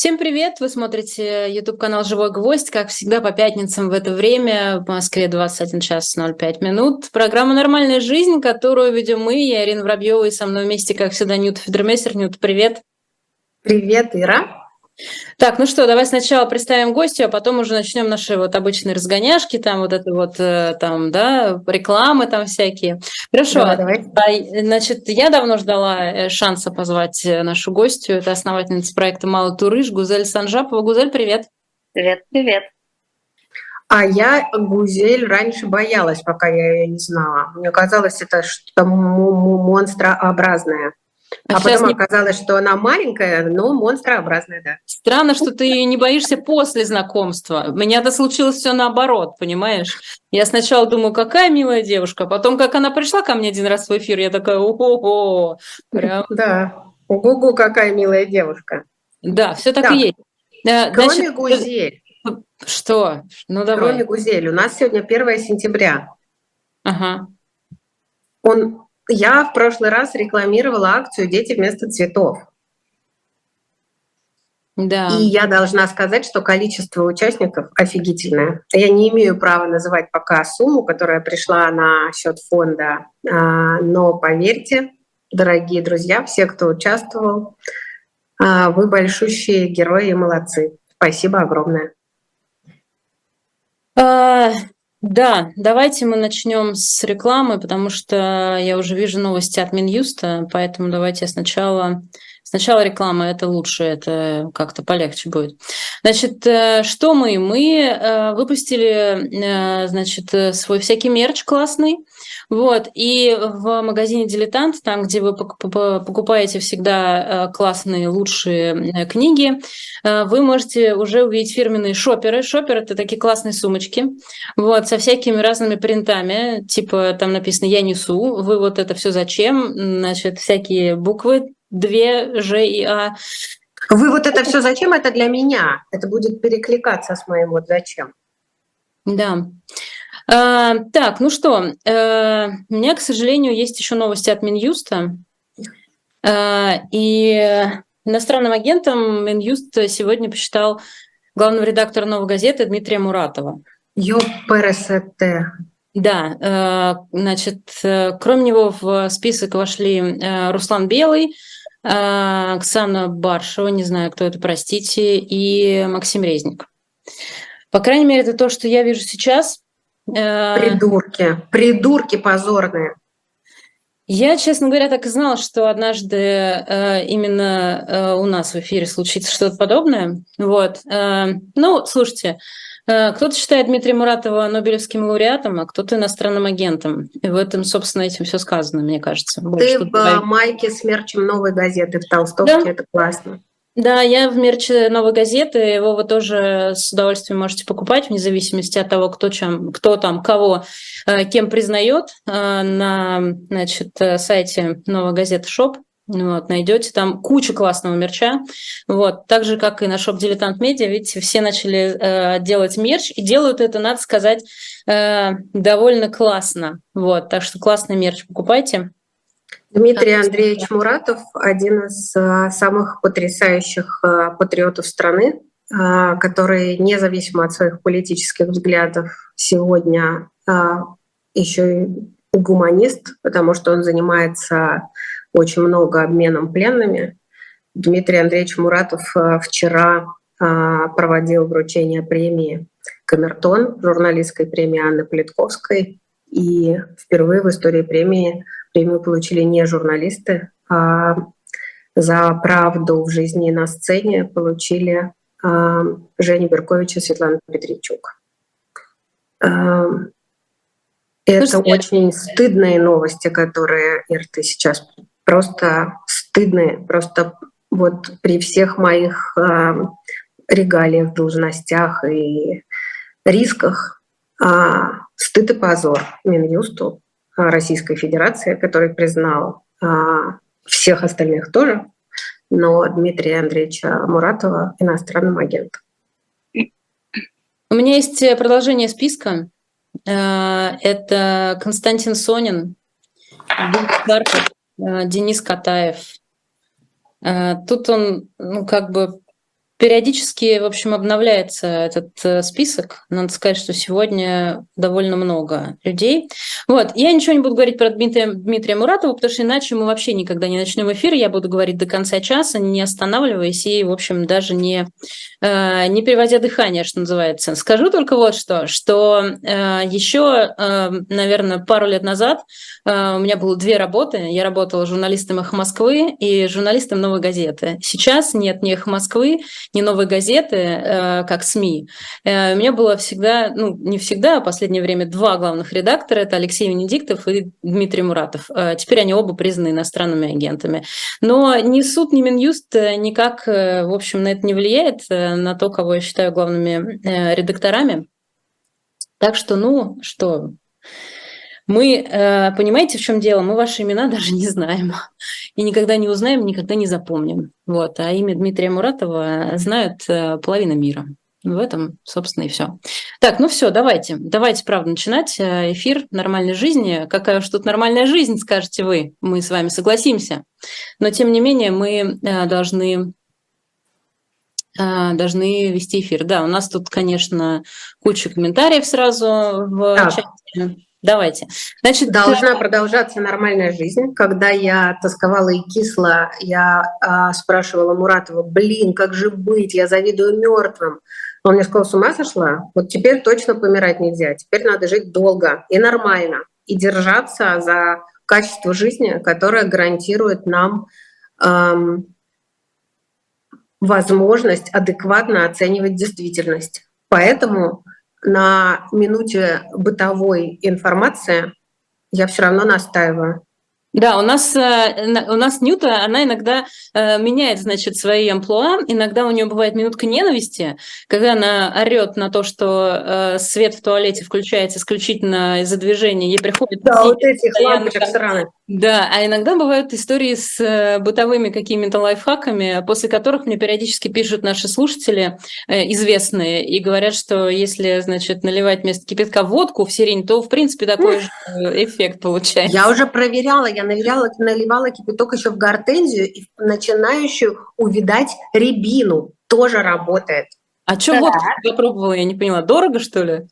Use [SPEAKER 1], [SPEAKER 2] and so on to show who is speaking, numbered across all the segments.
[SPEAKER 1] Всем привет! Вы смотрите YouTube-канал «Живой гвоздь». Как всегда, по пятницам в это время, в Москве 21 час 05 минут. Программа «Нормальная жизнь», которую ведем мы, я Ирина Воробьева, и со мной вместе, как всегда, Нют Федермейстер. Нют, привет!
[SPEAKER 2] Привет, Ира!
[SPEAKER 1] Так, ну что, давай сначала представим гостя, а потом уже начнем наши вот обычные разгоняшки, там вот это вот, э, там, да, рекламы там всякие. Хорошо. Давай, давай. Значит, я давно ждала э, шанса позвать э, нашу гостью. Это основательница проекта «Малый турыш» Гузель Санжапова. Гузель, привет.
[SPEAKER 3] Привет, привет.
[SPEAKER 2] А я Гузель раньше боялась, пока я ее не знала. Мне казалось, это что-то монстрообразное. А, а потом не... оказалось, что она маленькая, но монстрообразная, да.
[SPEAKER 1] Странно, что ты не боишься после знакомства. У меня это случилось все наоборот, понимаешь? Я сначала думаю, какая милая девушка, потом, как она пришла ко мне один раз в эфир, я такая, ого-го.
[SPEAKER 2] Прям... Да, ого-го, какая милая девушка.
[SPEAKER 1] Да, все так, так и есть.
[SPEAKER 2] Э, Кроме Значит, Гузель.
[SPEAKER 1] Что?
[SPEAKER 2] Ну давай. Кроме Гузель, у нас сегодня 1 сентября.
[SPEAKER 1] Ага.
[SPEAKER 2] Он я в прошлый раз рекламировала акцию «Дети вместо цветов».
[SPEAKER 1] Да.
[SPEAKER 2] И я должна сказать, что количество участников офигительное. Я не имею права называть пока сумму, которая пришла на счет фонда, а, но поверьте, дорогие друзья, все, кто участвовал, а, вы большущие герои и молодцы. Спасибо огромное.
[SPEAKER 1] Да, давайте мы начнем с рекламы, потому что я уже вижу новости от Минюста, поэтому давайте сначала Сначала реклама это лучше, это как-то полегче будет. Значит, э, что мы? Мы э, выпустили, э, значит, свой всякий мерч классный. Вот, и в магазине «Дилетант», там, где вы покупаете всегда классные, лучшие книги, вы можете уже увидеть фирменные шоперы. Шопер – это такие классные сумочки, вот, со всякими разными принтами, типа там написано «Я несу», вы вот это все зачем, значит, всякие буквы, две Ж и А.
[SPEAKER 2] Вы вот это все зачем? Это для меня. Это будет перекликаться с моим вот зачем.
[SPEAKER 1] Да. А, так, ну что, а, у меня, к сожалению, есть еще новости от Минюста. А, и иностранным агентом Минюст сегодня посчитал главного редактора «Новой газеты» Дмитрия Муратова.
[SPEAKER 2] Ёпрст.
[SPEAKER 1] Да, значит, кроме него в список вошли Руслан Белый, Оксана Баршева, не знаю, кто это, простите, и Максим Резник. По крайней мере, это то, что я вижу сейчас.
[SPEAKER 2] Э, придурки, придурки позорные.
[SPEAKER 1] Я, честно говоря, так и знала, что однажды э, именно э, у нас в эфире случится что-то подобное. Вот. Э, ну, слушайте, кто-то считает Дмитрия Муратова Нобелевским лауреатом, а кто-то иностранным агентом. И в этом, собственно, этим все сказано, мне кажется.
[SPEAKER 2] Ты в добавить. майке с мерчем «Новой газеты» в толстовке, да? это классно.
[SPEAKER 1] Да, я в мерче «Новой газеты», его вы тоже с удовольствием можете покупать, вне зависимости от того, кто, чем, кто там, кого, э, кем признает э, на значит, сайте «Новой газеты Shop». Вот, найдете там кучу классного мерча. Вот, так же, как и на shop Дилетант Медиа, видите, все начали э, делать мерч, и делают это, надо сказать, э, довольно классно. Вот, так что классный мерч покупайте.
[SPEAKER 2] Дмитрий Андреевич Муратов один из э, самых потрясающих э, патриотов страны, э, который, независимо от своих политических взглядов, сегодня еще и гуманист, потому что он занимается очень много обменом пленными. Дмитрий Андреевич Муратов э, вчера э, проводил вручение премии «Камертон», журналистской премии Анны Политковской. И впервые в истории премии премию получили не журналисты, а за правду в жизни и на сцене получили э, Женя Беркович и Светлана Петричук. Это Слушайте, очень стыдные новости, которые, Ир, ты сейчас просто стыдные, просто вот при всех моих э, регалиях, должностях и рисках э, стыд и позор Минюсту Российской Федерации, который признал э, всех остальных тоже, но Дмитрия Андреевича Муратова иностранным агентом.
[SPEAKER 1] У меня есть продолжение списка. Это Константин Сонин, Э, Денис Катаев. Э, тут он, ну, как бы Периодически, в общем, обновляется этот э, список. Надо сказать, что сегодня довольно много людей. Вот. Я ничего не буду говорить про Дмитрия, Дмитрия Муратова, потому что иначе мы вообще никогда не начнем эфир. Я буду говорить до конца часа, не останавливаясь и, в общем, даже не, э, не переводя дыхание, что называется. Скажу только вот что, что э, еще, наверное, пару лет назад у меня было две работы. Я работала журналистом «Эхо Москвы» и журналистом «Новой газеты». Сейчас нет ни «Эхо Москвы», не новые газеты, э, как СМИ. Э, у меня было всегда, ну, не всегда, а в последнее время два главных редактора. Это Алексей Венедиктов и Дмитрий Муратов. Э, теперь они оба признаны иностранными агентами. Но ни суд, ни Минюст никак, в общем, на это не влияет, на то, кого я считаю главными редакторами. Так что, ну, что, мы, э, понимаете, в чем дело? Мы ваши имена даже не знаем. И никогда не узнаем, никогда не запомним. Вот. А имя Дмитрия Муратова знают э, половина мира. В этом, собственно, и все. Так, ну все, давайте. Давайте, правда, начинать э, эфир нормальной жизни. Какая уж тут нормальная жизнь, скажете вы. Мы с вами согласимся. Но, тем не менее, мы должны должны вести эфир. Да, у нас тут, конечно, куча комментариев сразу в да. чате. Давайте.
[SPEAKER 2] Значит, должна продолжаться нормальная жизнь. Когда я тосковала и кисла, я а, спрашивала Муратова, блин, как же быть, я завидую мертвым. Он мне сказал, с ума сошла? Вот теперь точно помирать нельзя. Теперь надо жить долго и нормально. И держаться за качество жизни, которое гарантирует нам эм, возможность адекватно оценивать действительность. Поэтому на минуте бытовой информации, я все равно настаиваю.
[SPEAKER 1] Да, у нас, э, у нас Нюта, она иногда э, меняет, значит, свои амплуа. Иногда у нее бывает минутка ненависти, когда она орет на то, что э, свет в туалете включается исключительно из-за движения. Ей приходит...
[SPEAKER 2] Да, вот этих лампочек сраных.
[SPEAKER 1] Да, а иногда бывают истории с э, бытовыми какими-то лайфхаками, после которых мне периодически пишут наши слушатели э, известные и говорят, что если, значит, наливать вместо кипятка водку в сирень, то, в принципе, такой же э, эффект получается.
[SPEAKER 2] Я уже проверяла, я наливала, наливала кипяток еще в гортензию и начинающую увидать рябину. Тоже работает.
[SPEAKER 1] А что водку попробовала, я не поняла, дорого, что ли?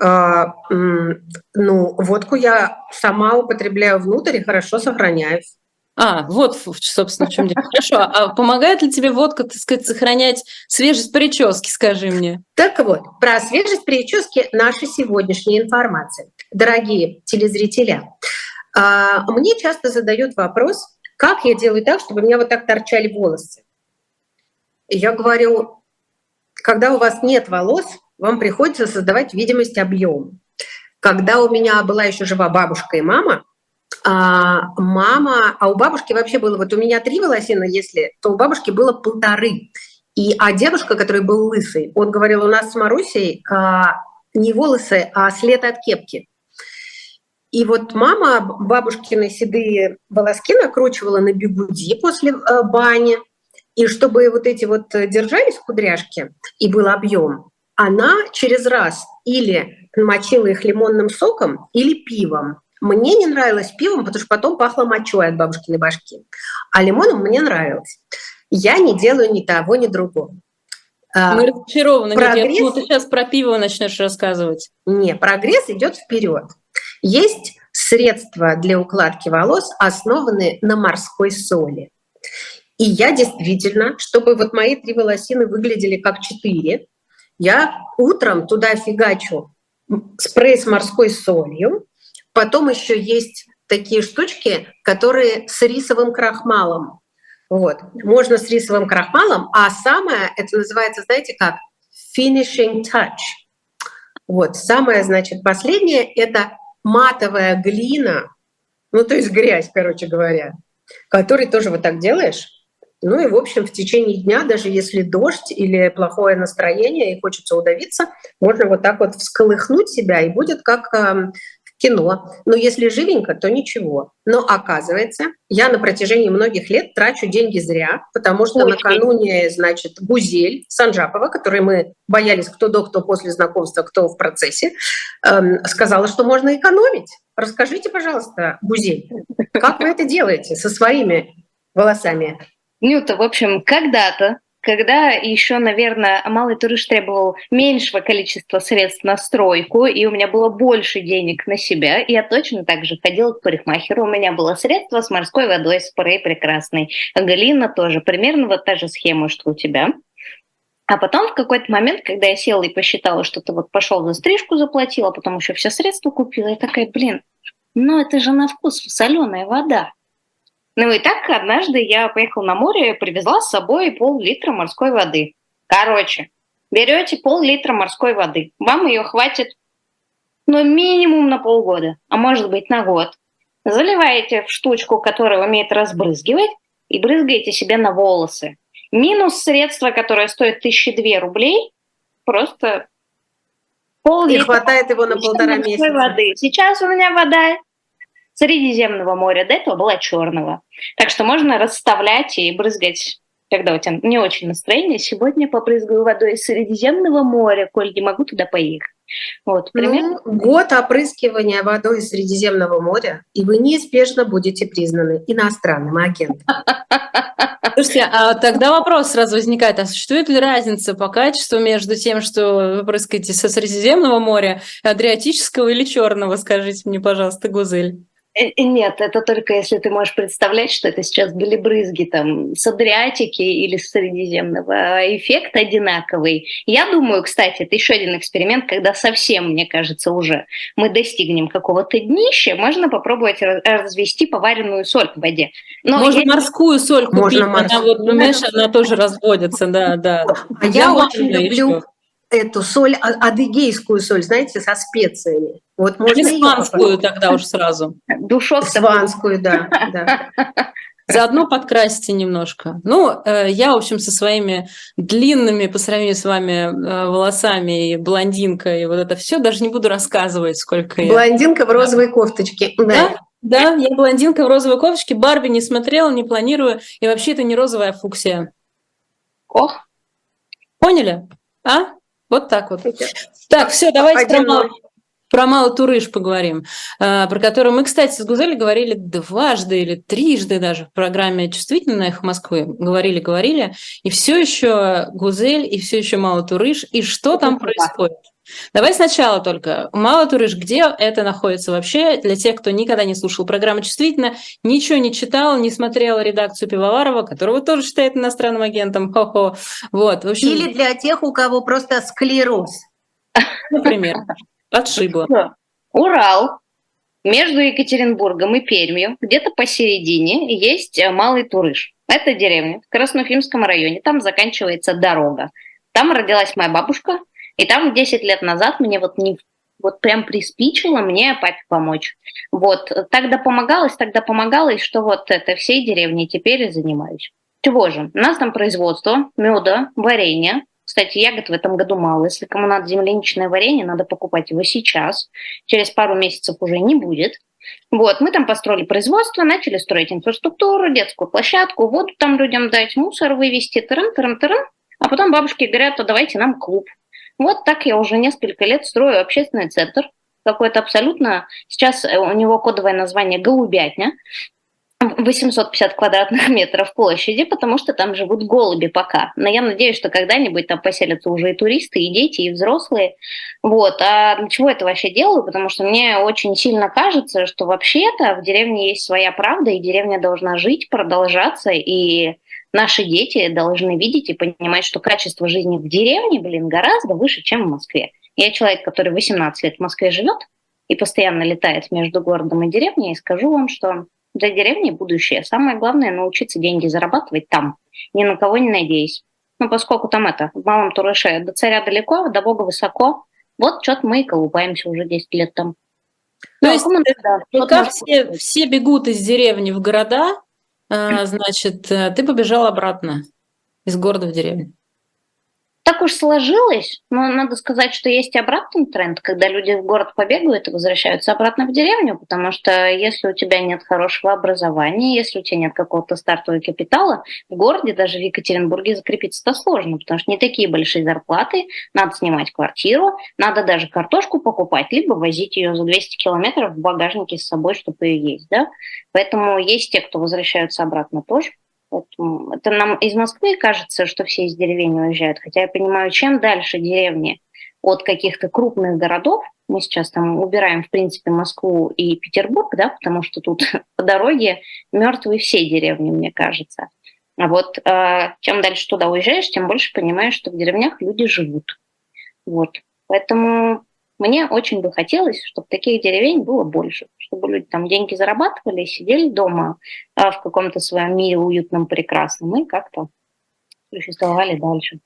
[SPEAKER 2] А, ну, водку я сама употребляю внутрь и хорошо сохраняюсь.
[SPEAKER 1] А, вот, собственно, в чем дело. Хорошо. А помогает ли тебе водка, так сказать, сохранять свежесть прически, скажи мне?
[SPEAKER 2] Так вот, про свежесть прически наша сегодняшняя информация. Дорогие телезрители, а, мне часто задают вопрос, как я делаю так, чтобы у меня вот так торчали волосы. Я говорю, когда у вас нет волос, вам приходится создавать видимость объема. Когда у меня была еще жива бабушка и мама, а, мама, а у бабушки вообще было, вот у меня три волосина, если, то у бабушки было полторы. И, а дедушка, который был лысый, он говорил, у нас с Марусей а, не волосы, а след от кепки. И вот мама бабушкины седые волоски накручивала на бегуди после э, бани. И чтобы вот эти вот держались кудряшки и был объем, она через раз или мочила их лимонным соком, или пивом. Мне не нравилось пивом, потому что потом пахло мочой от бабушкиной башки. А лимоном мне нравилось. Я не делаю ни того, ни другого.
[SPEAKER 1] А, Мы разочарованы. Прогресс... Я думала, ты сейчас про пиво начнешь рассказывать.
[SPEAKER 2] Не, прогресс идет вперед. Есть средства для укладки волос, основанные на морской соли. И я действительно, чтобы вот мои три волосины выглядели как четыре, я утром туда фигачу спрей с морской солью. Потом еще есть такие штучки, которые с рисовым крахмалом. Вот. Можно с рисовым крахмалом, а самое, это называется, знаете как, finishing touch. Вот. Самое, значит, последнее — это матовая глина, ну, то есть грязь, короче говоря, который тоже вот так делаешь, ну и, в общем, в течение дня, даже если дождь или плохое настроение и хочется удавиться, можно вот так вот всколыхнуть себя, и будет как э, в кино. Но если живенько, то ничего. Но оказывается, я на протяжении многих лет трачу деньги зря, потому что Ой. накануне, значит, Гузель Санжапова, которой мы боялись кто до, кто после знакомства, кто в процессе, э, сказала, что можно экономить. Расскажите, пожалуйста, Гузель, как вы это делаете со своими волосами?
[SPEAKER 3] Нюта, в общем, когда-то когда еще, наверное, малый турыш требовал меньшего количества средств на стройку, и у меня было больше денег на себя, я точно так же ходила к парикмахеру. У меня было средство с морской водой, спрей прекрасный. Галина тоже. Примерно вот та же схема, что у тебя. А потом в какой-то момент, когда я села и посчитала, что ты вот пошел за стрижку заплатила, потом еще все средства купила, я такая, блин, ну это же на вкус соленая вода. Ну и так однажды я поехала на море и привезла с собой пол-литра морской воды. Короче, берете пол-литра морской воды, вам ее хватит ну минимум на полгода, а может быть на год. Заливаете в штучку, которая умеет разбрызгивать, и брызгаете себе на волосы. Минус средства, которое стоит тысячи две рублей, просто
[SPEAKER 2] пол Не хватает его на полтора месяца.
[SPEAKER 3] Воды. Сейчас у меня вода Средиземного моря, до этого была Черного. Так что можно расставлять и брызгать когда у тебя не очень настроение, сегодня попрызгаю водой из Средиземного моря, коль не могу туда поехать.
[SPEAKER 2] Вот, примерно. Ну, год опрыскивания водой из Средиземного моря, и вы неизбежно будете признаны иностранным агентом.
[SPEAKER 1] Слушайте, а тогда вопрос сразу возникает, а существует ли разница по качеству между тем, что вы прыскаете со Средиземного моря, Адриатического или Черного, скажите мне, пожалуйста, Гузель?
[SPEAKER 3] Э, э, нет, это только если ты можешь представлять, что это сейчас были брызги там с Адриатики или с Средиземного. А эффект одинаковый. Я думаю, кстати, это еще один эксперимент, когда совсем, мне кажется, уже мы достигнем какого-то днища, можно попробовать развести поваренную соль в воде.
[SPEAKER 1] Но можно я... морскую соль купить, можно морскую. она вот, понимаешь, она тоже разводится, да, да.
[SPEAKER 2] А я очень люблю эту соль, а, адыгейскую соль, знаете, со специями.
[SPEAKER 1] Вот можно Испанскую тогда уж сразу.
[SPEAKER 2] Душок. Испанскую, да, да.
[SPEAKER 1] Заодно подкрасьте немножко. Ну, э, я, в общем, со своими длинными по сравнению с вами э, волосами и блондинка, и вот это все даже не буду рассказывать, сколько
[SPEAKER 2] я... Блондинка в розовой кофточке.
[SPEAKER 1] Да, да, я блондинка в розовой кофточке. Барби не смотрела, не планирую. И вообще это не розовая фуксия.
[SPEAKER 3] Ох.
[SPEAKER 1] Поняли? А? Вот так вот. Так, все, давайте про малый, про малый Турыш поговорим, а, про который мы, кстати, с Гузель говорили дважды или трижды даже в программе «Чувствительная их Москвы». Говорили, говорили. И все еще Гузель, и все еще Малый Турыш. И что там происходит? Давай сначала только. Мало турыш, где это находится вообще? Для тех, кто никогда не слушал программу «Чувствительно», ничего не читал, не смотрел редакцию Пивоварова, которого тоже считает иностранным агентом. Хо-хо. Вот,
[SPEAKER 2] в общем... Или для тех, у кого просто склероз.
[SPEAKER 1] Например. Отшибло.
[SPEAKER 3] Урал. Между Екатеринбургом и Пермью, где-то посередине, есть э, Малый Турыш. Это деревня в Красноуфимском районе. Там заканчивается дорога. Там родилась моя бабушка – и там 10 лет назад мне вот не вот прям приспичило мне папе помочь. Вот, тогда помогалось, тогда помогалось, что вот это всей деревни теперь и занимаюсь. Чего же? У нас там производство меда, варенья. Кстати, ягод в этом году мало. Если кому надо земляничное варенье, надо покупать его сейчас. Через пару месяцев уже не будет. Вот, мы там построили производство, начали строить инфраструктуру, детскую площадку, воду там людям дать, мусор вывести, тырым, тырым, тырым. А потом бабушки говорят, то давайте нам клуб. Вот так я уже несколько лет строю общественный центр, какой-то абсолютно... Сейчас у него кодовое название «Голубятня», 850 квадратных метров площади, потому что там живут голуби пока. Но я надеюсь, что когда-нибудь там поселятся уже и туристы, и дети, и взрослые. Вот. А для чего это вообще делаю? Потому что мне очень сильно кажется, что вообще-то в деревне есть своя правда, и деревня должна жить, продолжаться, и наши дети должны видеть и понимать, что качество жизни в деревне, блин, гораздо выше, чем в Москве. Я человек, который 18 лет в Москве живет и постоянно летает между городом и деревней, и скажу вам, что для деревни будущее. Самое главное – научиться деньги зарабатывать там, ни на кого не надеясь. Ну, поскольку там это, в Малом Турыше, до царя далеко, до Бога высоко, вот что-то мы и колупаемся уже 10 лет там.
[SPEAKER 1] То ну, есть, да, пока все, все бегут из деревни в города, а, значит, э, ты побежал обратно из города в деревню.
[SPEAKER 3] Так уж сложилось, но надо сказать, что есть и обратный тренд, когда люди в город побегают и возвращаются обратно в деревню, потому что если у тебя нет хорошего образования, если у тебя нет какого-то стартового капитала, в городе, даже в Екатеринбурге, закрепиться-то сложно, потому что не такие большие зарплаты, надо снимать квартиру, надо даже картошку покупать, либо возить ее за 200 километров в багажнике с собой, чтобы ее есть. Да? Поэтому есть те, кто возвращаются обратно тоже. Поэтому это нам из Москвы кажется, что все из деревень уезжают. Хотя я понимаю, чем дальше деревни от каких-то крупных городов, мы сейчас там убираем, в принципе, Москву и Петербург, да, потому что тут по дороге мертвые все деревни, мне кажется. А вот э, чем дальше туда уезжаешь, тем больше понимаешь, что в деревнях люди живут. Вот. Поэтому мне очень бы хотелось, чтобы таких деревень было больше, чтобы люди там деньги зарабатывали, сидели дома э, в каком-то своем мире уютном, прекрасном и как-то существовали дальше.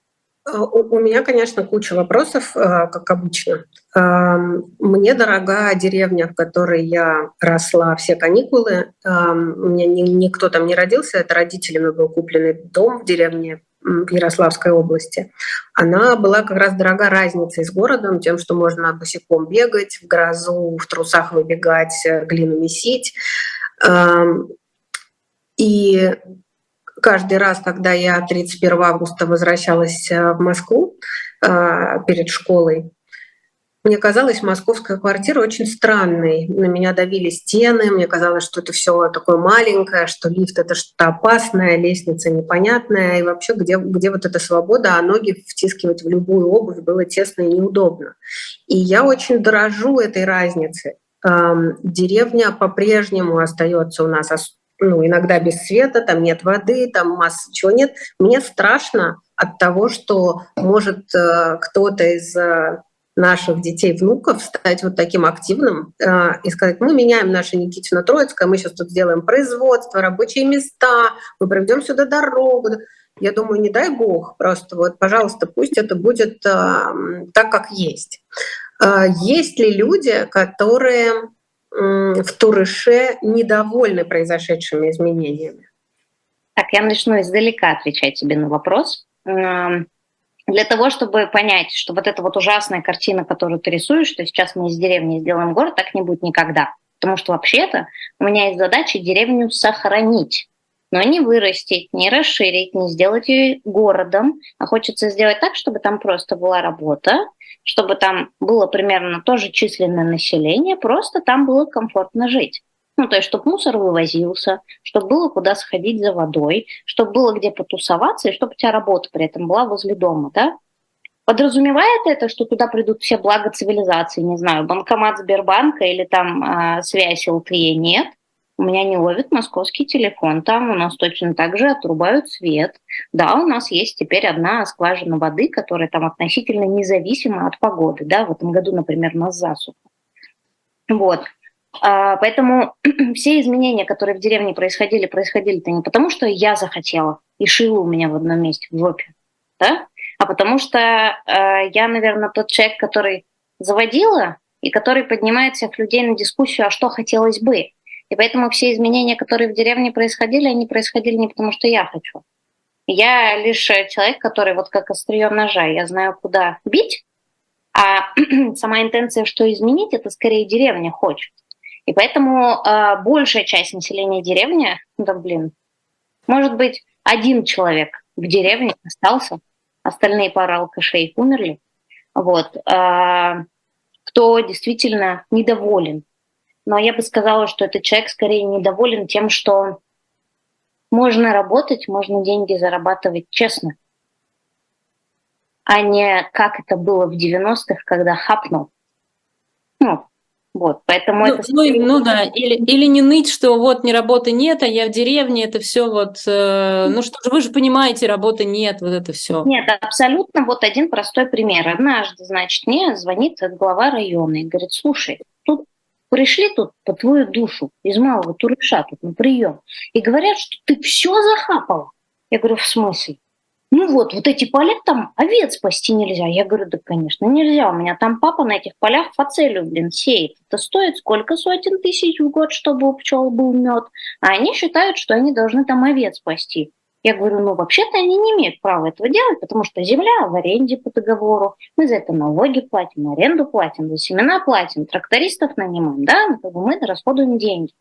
[SPEAKER 2] Э, у меня, конечно, куча вопросов, э, как обычно. Мне дорога деревня, в которой я росла все каникулы. У меня никто там не родился, это родителями был купленный дом в деревне в Ярославской области. Она была как раз дорога разницей с городом, тем, что можно босиком бегать, в грозу, в трусах выбегать, э, глину месить. Эм, и каждый раз, когда я 31 августа возвращалась э, в Москву э, перед школой, мне казалось, московская квартира очень странной. На меня давили стены, мне казалось, что это все такое маленькое, что лифт это что-то опасное, лестница непонятная, и вообще где, где вот эта свобода, а ноги втискивать в любую обувь было тесно и неудобно. И я очень дорожу этой разницей. Деревня по-прежнему остается у нас ну, иногда без света, там нет воды, там масса чего нет. Мне страшно от того, что может э, кто-то из э, наших детей, внуков стать вот таким активным э, и сказать, мы меняем наше Никитина Троицкое, мы сейчас тут сделаем производство, рабочие места, мы проведем сюда дорогу. Я думаю, не дай бог, просто вот, пожалуйста, пусть это будет э, так, как есть. Э, есть ли люди, которые в Турыше недовольны произошедшими изменениями?
[SPEAKER 3] Так, я начну издалека отвечать тебе на вопрос. Для того, чтобы понять, что вот эта вот ужасная картина, которую ты рисуешь, что сейчас мы из деревни сделаем город, так не будет никогда. Потому что вообще-то у меня есть задача деревню сохранить, но не вырастить, не расширить, не сделать ее городом, а хочется сделать так, чтобы там просто была работа, чтобы там было примерно тоже численное население, просто там было комфортно жить. Ну, то есть, чтобы мусор вывозился, чтобы было куда сходить за водой, чтобы было где потусоваться, и чтобы у тебя работа при этом была возле дома, да? Подразумевает это, что туда придут все блага цивилизации, не знаю, банкомат Сбербанка или там э, связь ЛТЕ? Нет. У меня не ловит московский телефон, там у нас точно так же отрубают свет. Да, у нас есть теперь одна скважина воды, которая там относительно независима от погоды. Да, в этом году, например, у нас засуха. Вот. А, поэтому все изменения, которые в деревне происходили, происходили-то не потому, что я захотела и шила у меня в одном месте в жопе, да? а потому что э, я, наверное, тот человек, который заводила и который поднимает всех людей на дискуссию, а что хотелось бы. И поэтому все изменения, которые в деревне происходили, они происходили не потому, что я хочу. Я лишь человек, который вот как острие ножа, я знаю, куда бить, а сама интенция, что изменить, это скорее деревня хочет. И поэтому э, большая часть населения деревни, да блин, может быть, один человек в деревне остался, остальные пара алкашей умерли. Вот. Э, кто действительно недоволен но я бы сказала, что этот человек скорее недоволен тем, что можно работать, можно деньги зарабатывать честно, а не как это было в 90-х, когда хапнул. Ну, вот, поэтому
[SPEAKER 1] ну,
[SPEAKER 3] это...
[SPEAKER 1] Ну, ну да, или, или не ныть, что вот ни работы нет, а я в деревне, это все вот... Э, ну что же, вы же понимаете, работы нет, вот это все.
[SPEAKER 3] Нет, абсолютно вот один простой пример. Однажды, значит, мне звонит глава района и говорит, слушай, тут пришли тут по твою душу из малого Турыша тут на прием и говорят, что ты все захапала. Я говорю, в смысле? Ну вот, вот эти поля там овец спасти нельзя. Я говорю, да, конечно, нельзя. У меня там папа на этих полях фацелю, блин, сеет. Это стоит сколько сотен тысяч в год, чтобы у пчел был мед. А они считают, что они должны там овец спасти. Я говорю, ну вообще-то они не имеют права этого делать, потому что земля в аренде по договору, мы за это налоги платим, аренду платим, за семена платим, трактористов нанимаем, да, ну, как бы мы расходуем деньги.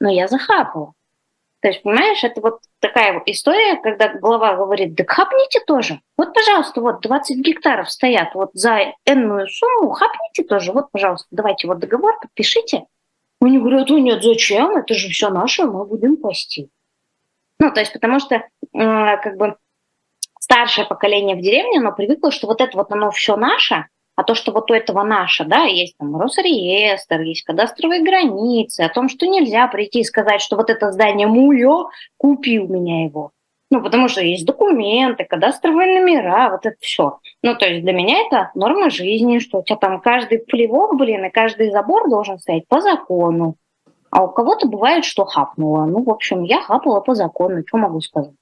[SPEAKER 3] Но я захапала. То есть, понимаешь, это вот такая история, когда глава говорит, да хапните тоже. Вот, пожалуйста, вот 20 гектаров стоят вот за энную сумму, хапните тоже. Вот, пожалуйста, давайте вот договор подпишите. Они говорят, о нет, зачем? Это же все наше, мы будем пасти. Ну, то есть потому что как бы старшее поколение в деревне, оно привыкло, что вот это вот оно все наше, а то, что вот у этого наше, да, есть там Росреестр, есть кадастровые границы, о том, что нельзя прийти и сказать, что вот это здание муё, купи у меня его. Ну, потому что есть документы, кадастровые номера, вот это все. Ну, то есть для меня это норма жизни, что у тебя там каждый плевок, блин, и каждый забор должен стоять по закону. А у кого-то бывает, что хапнуло. Ну, в общем, я хапала по закону, что могу сказать.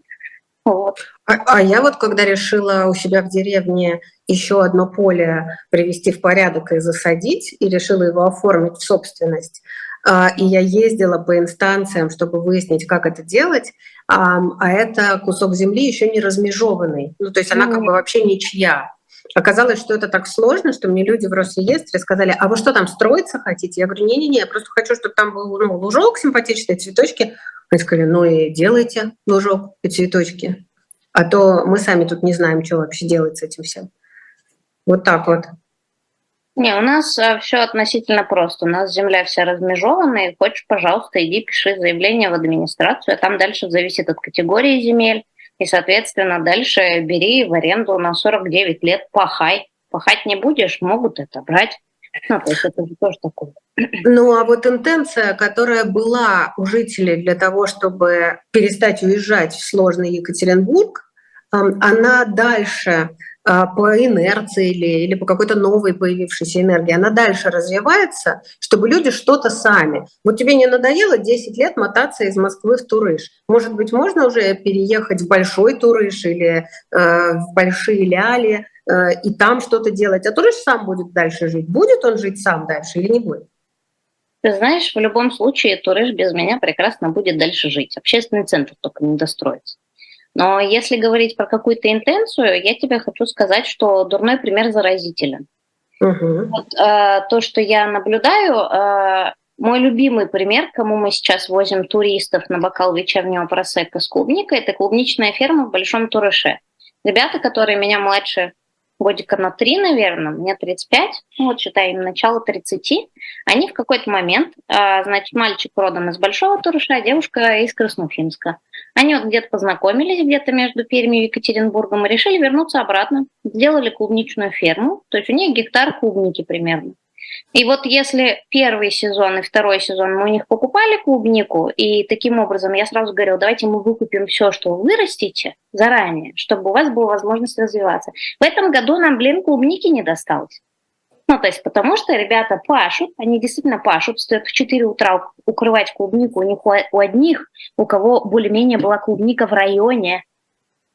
[SPEAKER 2] Вот. А, а я вот когда решила у себя в деревне еще одно поле привести в порядок и засадить, и решила его оформить в собственность, а, и я ездила по инстанциям, чтобы выяснить, как это делать, а это кусок земли еще не размежеванный, ну то есть она как бы вообще ничья. Оказалось, что это так сложно, что мне люди в Росреестре сказали, а вы что там строиться хотите? Я говорю, не-не-не, я просто хочу, чтобы там был ну, лужок симпатичный, цветочки. Они сказали, ну и делайте лужок и цветочки. А то мы сами тут не знаем, что вообще делать с этим всем. Вот так вот.
[SPEAKER 3] Не, у нас э, все относительно просто. У нас земля вся размежована, и хочешь, пожалуйста, иди пиши заявление в администрацию, а там дальше зависит от категории земель, и, соответственно, дальше бери в аренду на 49 лет, пахай. Пахать не будешь, могут это брать. Ну, то есть это же тоже такое.
[SPEAKER 2] Ну, а вот интенция, которая была у жителей для того, чтобы перестать уезжать в сложный Екатеринбург, она дальше по инерции или, или по какой-то новой появившейся энергии, она дальше развивается, чтобы люди что-то сами. Вот тебе не надоело 10 лет мотаться из Москвы в Турыш? Может быть, можно уже переехать в Большой Турыш или э, в Большие Ляли э, и там что-то делать? А Турыш сам будет дальше жить. Будет он жить сам дальше или не будет?
[SPEAKER 3] Ты знаешь, в любом случае Турыш без меня прекрасно будет дальше жить. Общественный центр только не достроится. Но если говорить про какую-то интенцию, я тебе хочу сказать, что дурной пример заразителен. Угу. Вот, э, то, что я наблюдаю, э, мой любимый пример, кому мы сейчас возим туристов на бокал вечернего просека с клубникой, это клубничная ферма в Большом Турыше. Ребята, которые меня младше годика на три, наверное, мне 35, ну, вот считаем начало 30, они в какой-то момент, э, значит, мальчик родом из Большого Туруша, а девушка из Красноуфимска. Они вот где-то познакомились, где-то между Пермью и Екатеринбургом, и решили вернуться обратно. Сделали клубничную ферму, то есть у них гектар клубники примерно. И вот если первый сезон и второй сезон мы у них покупали клубнику, и таким образом я сразу говорила, давайте мы выкупим все, что вы вырастите заранее, чтобы у вас была возможность развиваться. В этом году нам, блин, клубники не досталось. Ну, то есть потому что ребята пашут, они действительно пашут, стоят в 4 утра укрывать клубнику. У них у одних, у кого более-менее была клубника в районе,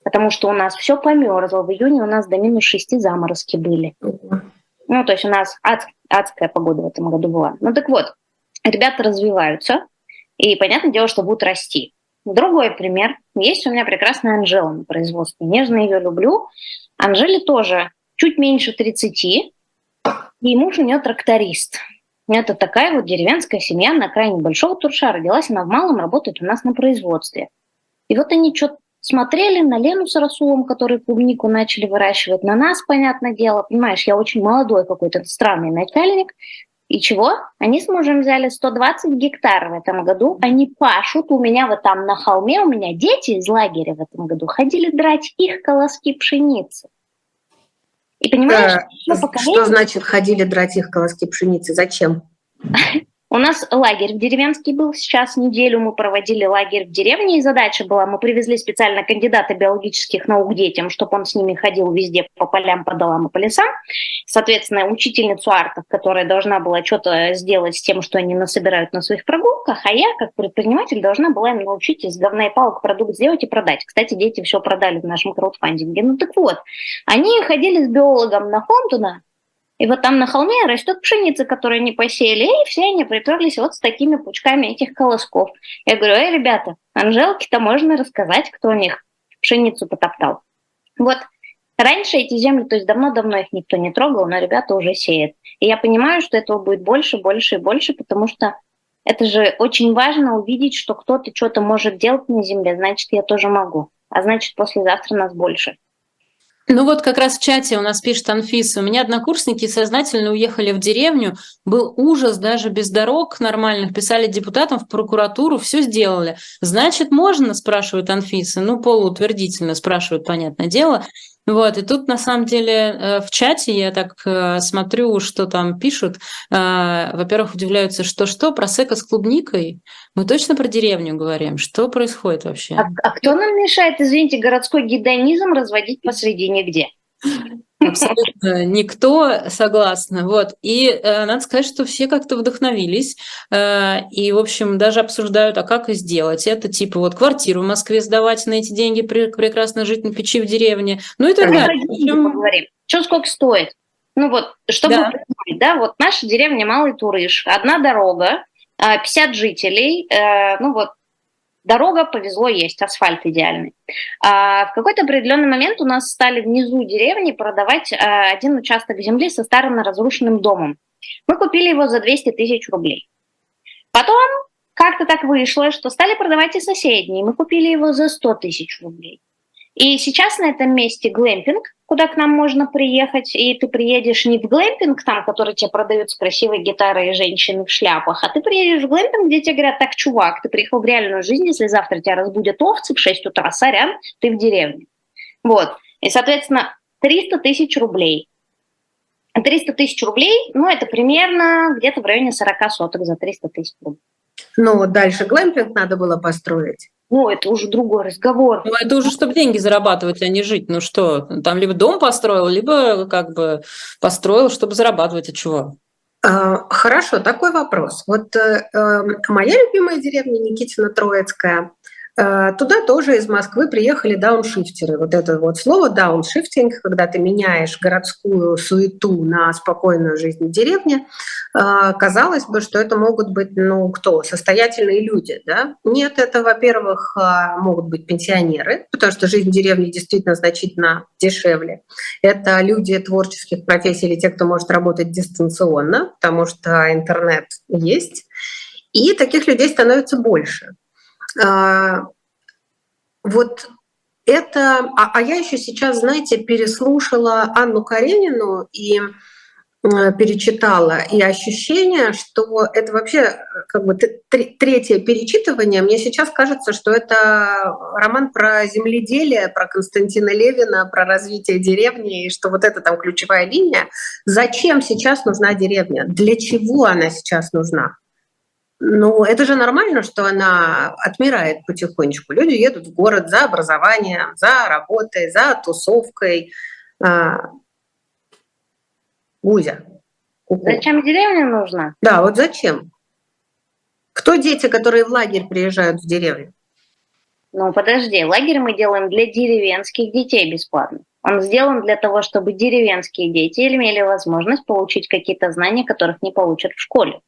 [SPEAKER 3] потому что у нас все померзло. В июне у нас до минус 6 заморозки были. Ну, то есть у нас ад, адская погода в этом году была. Ну, так вот, ребята развиваются, и понятное дело, что будут расти. Другой пример. Есть у меня прекрасная Анжела на производстве. Нежно ее люблю. Анжеле тоже чуть меньше 30, и муж у нее тракторист. Это такая вот деревенская семья на окраине Большого Турша. Родилась она в малом, работает у нас на производстве. И вот они что-то смотрели на Лену с Расулом, которые клубнику начали выращивать, на нас, понятное дело. Понимаешь, я очень молодой какой-то странный начальник. И чего? Они с мужем взяли 120 гектар в этом году. Они пашут у меня вот там на холме. У меня дети из лагеря в этом году ходили драть их колоски пшеницы.
[SPEAKER 2] И понимаешь, а, что значит ходили драть их колоски пшеницы? Зачем?
[SPEAKER 3] У нас лагерь в деревенский был сейчас, неделю мы проводили лагерь в деревне, и задача была, мы привезли специально кандидата биологических наук детям, чтобы он с ними ходил везде по полям, по долам и по лесам. Соответственно, учительницу артов, которая должна была что-то сделать с тем, что они насобирают на своих прогулках, а я, как предприниматель, должна была им научить из говна и палок продукт сделать и продать. Кстати, дети все продали в нашем краудфандинге. Ну так вот, они ходили с биологом на Хонтуна, и вот там на холме растет пшеница, которую они посеяли, и все они приперлись вот с такими пучками этих колосков. Я говорю, эй, ребята, Анжелке-то можно рассказать, кто у них пшеницу потоптал. Вот раньше эти земли, то есть давно-давно их никто не трогал, но ребята уже сеют. И я понимаю, что этого будет больше, больше и больше, потому что это же очень важно увидеть, что кто-то что-то может делать на земле, значит, я тоже могу. А значит, послезавтра нас больше.
[SPEAKER 1] Ну вот как раз в чате у нас пишет Анфиса, у меня однокурсники сознательно уехали в деревню, был ужас даже без дорог нормальных, писали депутатам в прокуратуру, все сделали. Значит, можно, спрашивает Анфиса, ну полуутвердительно спрашивает, понятное дело. Вот, и тут на самом деле э, в чате я так э, смотрю, что там пишут. Э, во-первых, удивляются, что что, про сека с клубникой? Мы точно про деревню говорим. Что происходит вообще?
[SPEAKER 3] А, а кто нам мешает, извините, городской гедонизм разводить посреди нигде?
[SPEAKER 1] Абсолютно никто, согласна. Вот. И э, надо сказать, что все как-то вдохновились э, и, в общем, даже обсуждают, а как сделать это, типа вот квартиру в Москве сдавать на эти деньги, прекрасно жить на печи в деревне, ну и так далее.
[SPEAKER 3] Поговорим. Что сколько стоит? Ну вот, чтобы да. да, вот наша деревня Малый Турыш, одна дорога, 50 а, жителей, э, ну вот Дорога повезло есть, асфальт идеальный. А в какой-то определенный момент у нас стали внизу деревни продавать а, один участок земли со старым разрушенным домом. Мы купили его за 200 тысяч рублей. Потом как-то так вышло, что стали продавать и соседние. Мы купили его за 100 тысяч рублей. И сейчас на этом месте глэмпинг, куда к нам можно приехать, и ты приедешь не в глэмпинг, там, который тебе продают с красивой гитарой и женщины в шляпах, а ты приедешь в глэмпинг, где тебе говорят, так, чувак, ты приехал в реальную жизнь, если завтра тебя разбудят овцы в 6 утра, сорян, ты в деревне. Вот. И, соответственно, 300 тысяч рублей. 300 тысяч рублей, ну, это примерно где-то в районе 40 соток за 300 тысяч рублей.
[SPEAKER 2] Ну, дальше глэмпинг надо было построить.
[SPEAKER 3] Ну, это уже другой разговор.
[SPEAKER 1] Ну, это уже чтобы деньги зарабатывать, а не жить. Ну что, там либо дом построил, либо как бы построил, чтобы зарабатывать. А чего?
[SPEAKER 2] А, хорошо, такой вопрос. Вот э, э, моя любимая деревня Никитина Троицкая, туда тоже из Москвы приехали дауншифтеры. Вот это вот слово дауншифтинг, когда ты меняешь городскую суету на спокойную жизнь в деревне, э, казалось бы, что это могут быть, ну, кто? Состоятельные люди, да? Нет, это, во-первых, э, могут быть пенсионеры, потому что жизнь в деревне действительно значительно дешевле. Это люди творческих профессий или те, кто может работать дистанционно, потому что интернет есть. И таких людей становится больше. А, вот это... А, а я еще сейчас, знаете, переслушала Анну Каренину и перечитала, и ощущение, что это вообще как бы третье перечитывание. Мне сейчас кажется, что это роман про земледелие, про Константина Левина, про развитие деревни, и что вот это там ключевая линия. Зачем сейчас нужна деревня? Для чего она сейчас нужна? Ну, это же нормально, что она отмирает потихонечку. Люди едут в город за образованием, за работой, за тусовкой. А... Гузя.
[SPEAKER 3] Ку-ку. Зачем деревня нужна?
[SPEAKER 2] Да, вот зачем? Кто дети, которые в лагерь приезжают в деревню?
[SPEAKER 3] Ну, подожди, лагерь мы делаем для деревенских детей бесплатно. Он сделан для того, чтобы деревенские дети имели возможность получить какие-то знания, которых не получат в школе.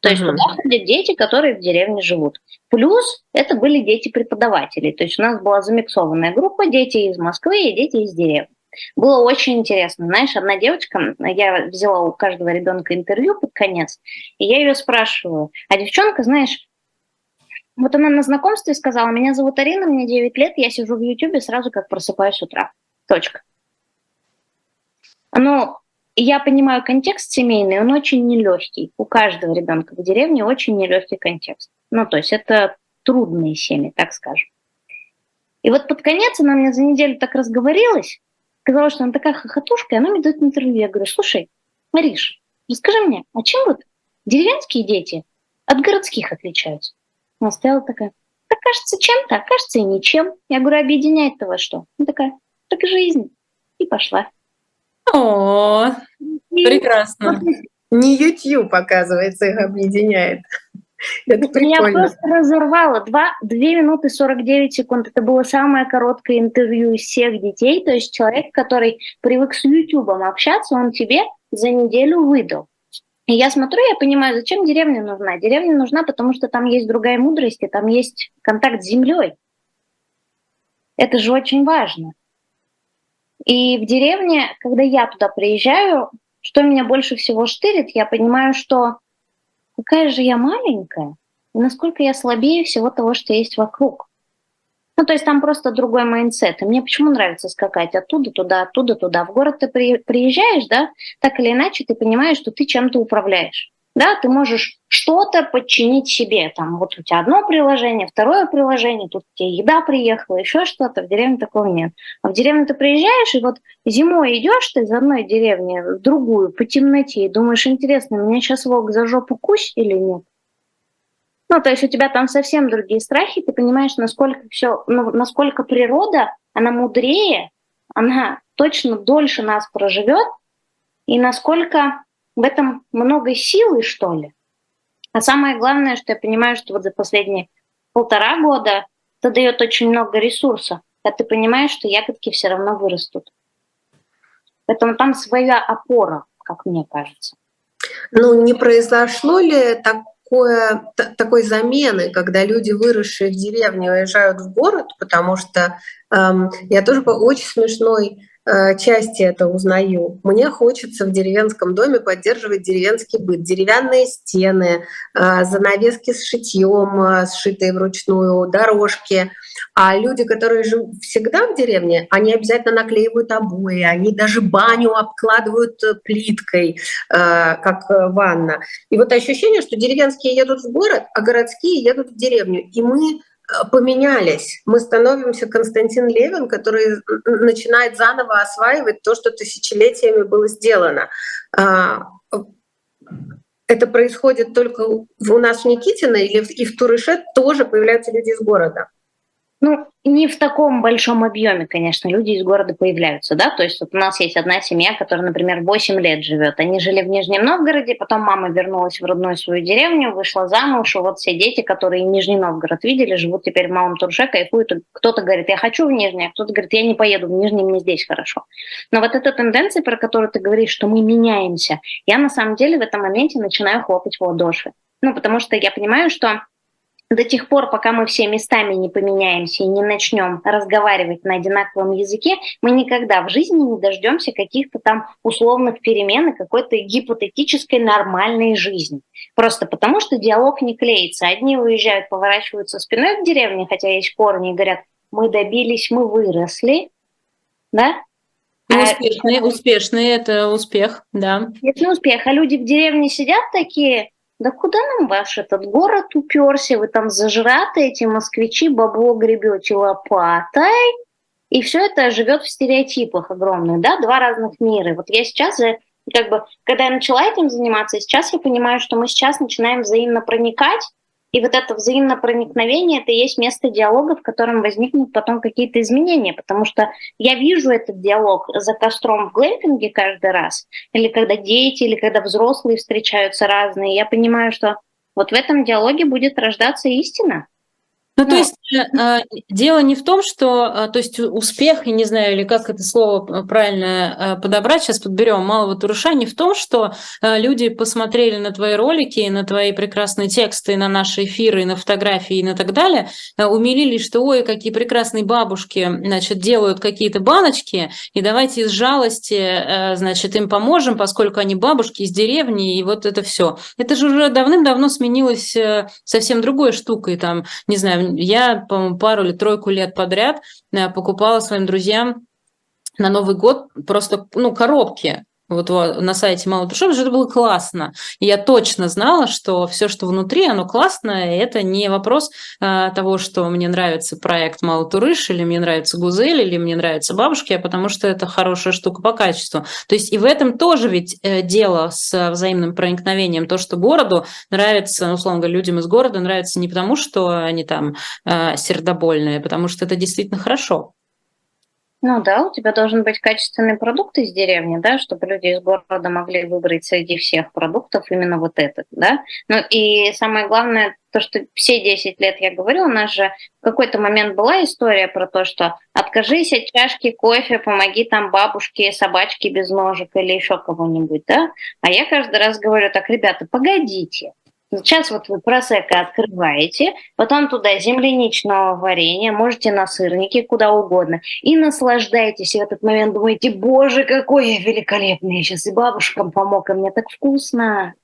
[SPEAKER 3] То есть туда ходят дети, которые в деревне живут. Плюс это были дети преподавателей. То есть у нас была замиксованная группа дети из Москвы и дети из деревни. Было очень интересно. Знаешь, одна девочка, я взяла у каждого ребенка интервью под конец, и я ее спрашиваю, а девчонка, знаешь, вот она на знакомстве сказала, меня зовут Арина, мне 9 лет, я сижу в Ютубе сразу как просыпаюсь с утра. Точка. Ну, я понимаю контекст семейный, он очень нелегкий. У каждого ребенка в деревне очень нелегкий контекст. Ну, то есть это трудные семьи, так скажем. И вот под конец она мне за неделю так разговорилась, сказала, что она такая хохотушка, и она мне дает интервью. Я говорю, слушай, Мариш, расскажи мне, а чем вот деревенские дети от городских отличаются? Она стояла такая, так кажется чем-то, а кажется и ничем. Я говорю, объединяет-то во что? Она такая, так жизнь. И пошла.
[SPEAKER 1] О, прекрасно.
[SPEAKER 2] Не YouTube, оказывается, их объединяет.
[SPEAKER 3] Это прикольно. Меня просто разорвало. Два, 2 минуты 49 секунд. Это было самое короткое интервью из всех детей. То есть человек, который привык с YouTube общаться, он тебе за неделю выдал. И я смотрю, я понимаю, зачем деревня нужна. Деревня нужна, потому что там есть другая мудрость, и там есть контакт с землей. Это же очень важно. И в деревне, когда я туда приезжаю, что меня больше всего штырит, я понимаю, что какая же я маленькая, и насколько я слабее всего того, что есть вокруг. Ну, то есть там просто другой mindset. И мне почему нравится скакать оттуда, туда, оттуда, туда. В город ты приезжаешь, да, так или иначе ты понимаешь, что ты чем-то управляешь. Да, ты можешь что-то подчинить себе. Там вот у тебя одно приложение, второе приложение, тут тебе еда приехала, еще что-то. В деревне такого нет. А в деревню ты приезжаешь, и вот зимой идешь ты из одной деревни в другую по темноте и думаешь, интересно, меня сейчас волк за жопу кусь или нет? Ну, то есть у тебя там совсем другие страхи, ты понимаешь, насколько все, ну, насколько природа, она мудрее, она точно дольше нас проживет, и насколько в этом много силы, что ли. А самое главное, что я понимаю, что вот за последние полтора года это дает очень много ресурса, когда ты понимаешь, что ягодки все равно вырастут. Поэтому там своя опора, как мне кажется.
[SPEAKER 2] Ну, не произошло ли такое, такой замены, когда люди, выросшие в деревне, уезжают в город, потому что эм, я тоже по очень смешной части это узнаю. Мне хочется в деревенском доме поддерживать деревенский быт. Деревянные стены, э, занавески с шитьем, э, сшитые вручную, дорожки. А люди, которые живут всегда в деревне, они обязательно наклеивают обои, они даже баню обкладывают плиткой, как ванна. И вот ощущение, что деревенские едут в город, а городские едут в деревню. И мы поменялись. Мы становимся Константин Левин, который начинает заново осваивать то, что тысячелетиями было сделано. А, это происходит только у нас в Никитино или и в Турыше тоже появляются люди из города.
[SPEAKER 3] Ну, не в таком большом объеме, конечно, люди из города появляются, да, то есть вот у нас есть одна семья, которая, например, 8 лет живет, они жили в Нижнем Новгороде, потом мама вернулась в родную свою деревню, вышла замуж, и вот все дети, которые Нижний Новгород видели, живут теперь в Малом Турше, кайфуют, кто-то говорит, я хочу в Нижний, а кто-то говорит, я не поеду в Нижний, мне здесь хорошо. Но вот эта тенденция, про которую ты говоришь, что мы меняемся, я на самом деле в этом моменте начинаю хлопать в ладоши. Ну, потому что я понимаю, что до тех пор, пока мы все местами не поменяемся и не начнем разговаривать на одинаковом языке, мы никогда в жизни не дождемся каких-то там условных перемен и какой-то гипотетической нормальной жизни. Просто потому, что диалог не клеится. Одни уезжают, поворачиваются спиной к деревне, хотя есть корни, и говорят, мы добились, мы выросли, да?
[SPEAKER 1] Ну, успешные, а, успешные, это успех, да.
[SPEAKER 3] Это успех, а люди в деревне сидят такие, да куда нам ваш этот город уперся, вы там зажраты, эти москвичи, бабло гребете лопатой, и все это живет в стереотипах огромных, да, два разных мира. Вот я сейчас, как бы, когда я начала этим заниматься, сейчас я понимаю, что мы сейчас начинаем взаимно проникать, и вот это взаимное проникновение, это и есть место диалога, в котором возникнут потом какие-то изменения, потому что я вижу этот диалог за костром в глэмпинге каждый раз, или когда дети, или когда взрослые встречаются разные, я понимаю, что вот в этом диалоге будет рождаться истина.
[SPEAKER 1] Ну, то есть дело не в том, что, э, то есть успех, я не знаю, или как это слово правильно подобрать, сейчас подберем малого туруша, не в том, что люди посмотрели на твои ролики, на твои прекрасные тексты, на наши эфиры, на фотографии и на так далее, умилились, что ой, какие прекрасные бабушки, значит, делают какие-то баночки, и давайте из жалости, значит, им поможем, поскольку они бабушки из деревни, и вот это все. Это же уже давным-давно сменилось совсем другой штукой, там, не знаю, я, по-моему, пару или тройку лет подряд э, покупала своим друзьям на Новый год просто ну, коробки вот на сайте Мало Душов, это было классно. И я точно знала, что все, что внутри, оно классное, это не вопрос а, того, что мне нравится проект Мало Турыш, или мне нравится Гузель, или мне нравятся бабушки, а потому что это хорошая штука по качеству. То есть и в этом тоже ведь э, дело с взаимным проникновением. То, что городу нравится, ну, условно говоря, людям из города нравится не потому, что они там э, сердобольные, а потому что это действительно хорошо.
[SPEAKER 3] Ну да, у тебя должен быть качественный продукт из деревни, да, чтобы люди из города могли выбрать среди всех продуктов именно вот этот, да. Ну и самое главное, то, что все 10 лет я говорю, у нас же в какой-то момент была история про то, что откажись от чашки кофе, помоги там бабушке, собачке без ножек или еще кого-нибудь, да. А я каждый раз говорю так, ребята, погодите, Сейчас вот вы просека открываете, потом туда земляничного варенья, можете на сырники, куда угодно, и наслаждаетесь. И в этот момент думаете, боже, какой я великолепный, я сейчас и бабушкам помог, и мне так вкусно.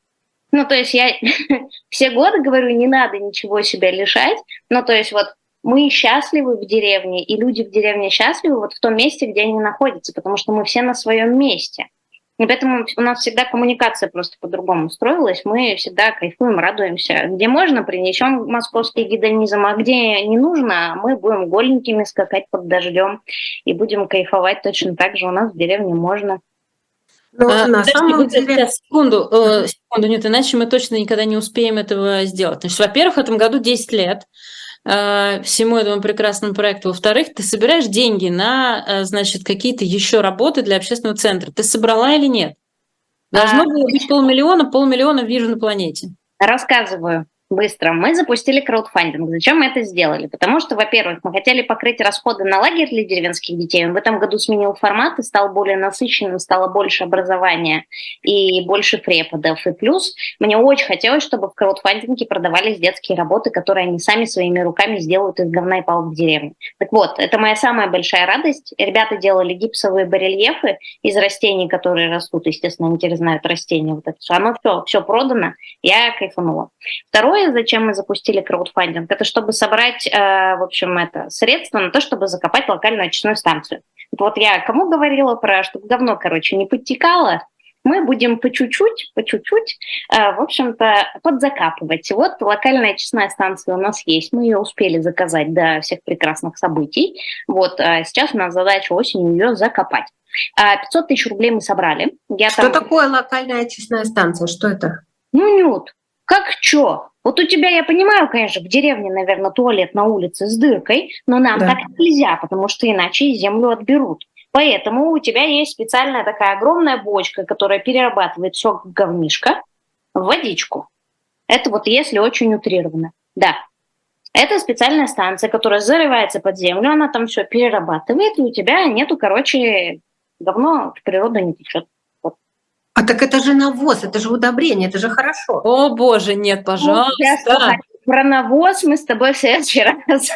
[SPEAKER 3] Ну, то есть я все годы говорю, не надо ничего себя лишать. Ну, то есть вот мы счастливы в деревне, и люди в деревне счастливы вот в том месте, где они находятся, потому что мы все на своем месте. И поэтому у нас всегда коммуникация просто по-другому строилась. Мы всегда кайфуем, радуемся. Где можно, принесем московский гедонизм, а где не нужно, мы будем голенькими скакать под дождем и будем кайфовать точно так же. У нас в деревне можно.
[SPEAKER 1] Но а, на самом деле... Сейчас, секунду, э, секунду, нет, иначе мы точно никогда не успеем этого сделать. Значит, во-первых, в этом году 10 лет э, всему этому прекрасному проекту. Во-вторых, ты собираешь деньги на, э, значит, какие-то еще работы для общественного центра. Ты собрала или нет? Должно а... было быть полмиллиона, полмиллиона вижу на планете.
[SPEAKER 3] Рассказываю быстро. Мы запустили краудфандинг. Зачем мы это сделали? Потому что, во-первых, мы хотели покрыть расходы на лагерь для деревенских детей. Он в этом году сменил формат и стал более насыщенным, стало больше образования и больше преподов. И плюс мне очень хотелось, чтобы в краудфандинге продавались детские работы, которые они сами своими руками сделают из говна и палок в деревне. Так вот, это моя самая большая радость. Ребята делали гипсовые барельефы из растений, которые растут. Естественно, они теперь знают растения. Вот это. Оно все, все продано. Я кайфанула. Второе, Второе, зачем мы запустили краудфандинг, это чтобы собрать, э, в общем, это средства на то, чтобы закопать локальную очистную станцию. Вот я кому говорила про, чтобы говно, короче, не подтекало, мы будем по чуть-чуть, по чуть-чуть, э, в общем-то, подзакапывать. Вот локальная очистная станция у нас есть, мы ее успели заказать до всех прекрасных событий. Вот а сейчас у нас задача осенью ее закопать. 500 а, тысяч рублей мы собрали.
[SPEAKER 2] Я что там... такое локальная очистная станция? Что это?
[SPEAKER 3] Ну, нют. Как что? Вот у тебя, я понимаю, конечно, в деревне, наверное, туалет на улице с дыркой, но нам да. так нельзя, потому что иначе землю отберут. Поэтому у тебя есть специальная такая огромная бочка, которая перерабатывает сок говнишка в водичку. Это вот если очень утрированно. Да. Это специальная станция, которая зарывается под землю, она там все перерабатывает, и у тебя нету, короче, говно в природу не течет.
[SPEAKER 2] А так это же навоз, это же удобрение, это же хорошо.
[SPEAKER 1] О боже, нет, пожалуйста.
[SPEAKER 3] Про навоз мы с тобой в следующий раз.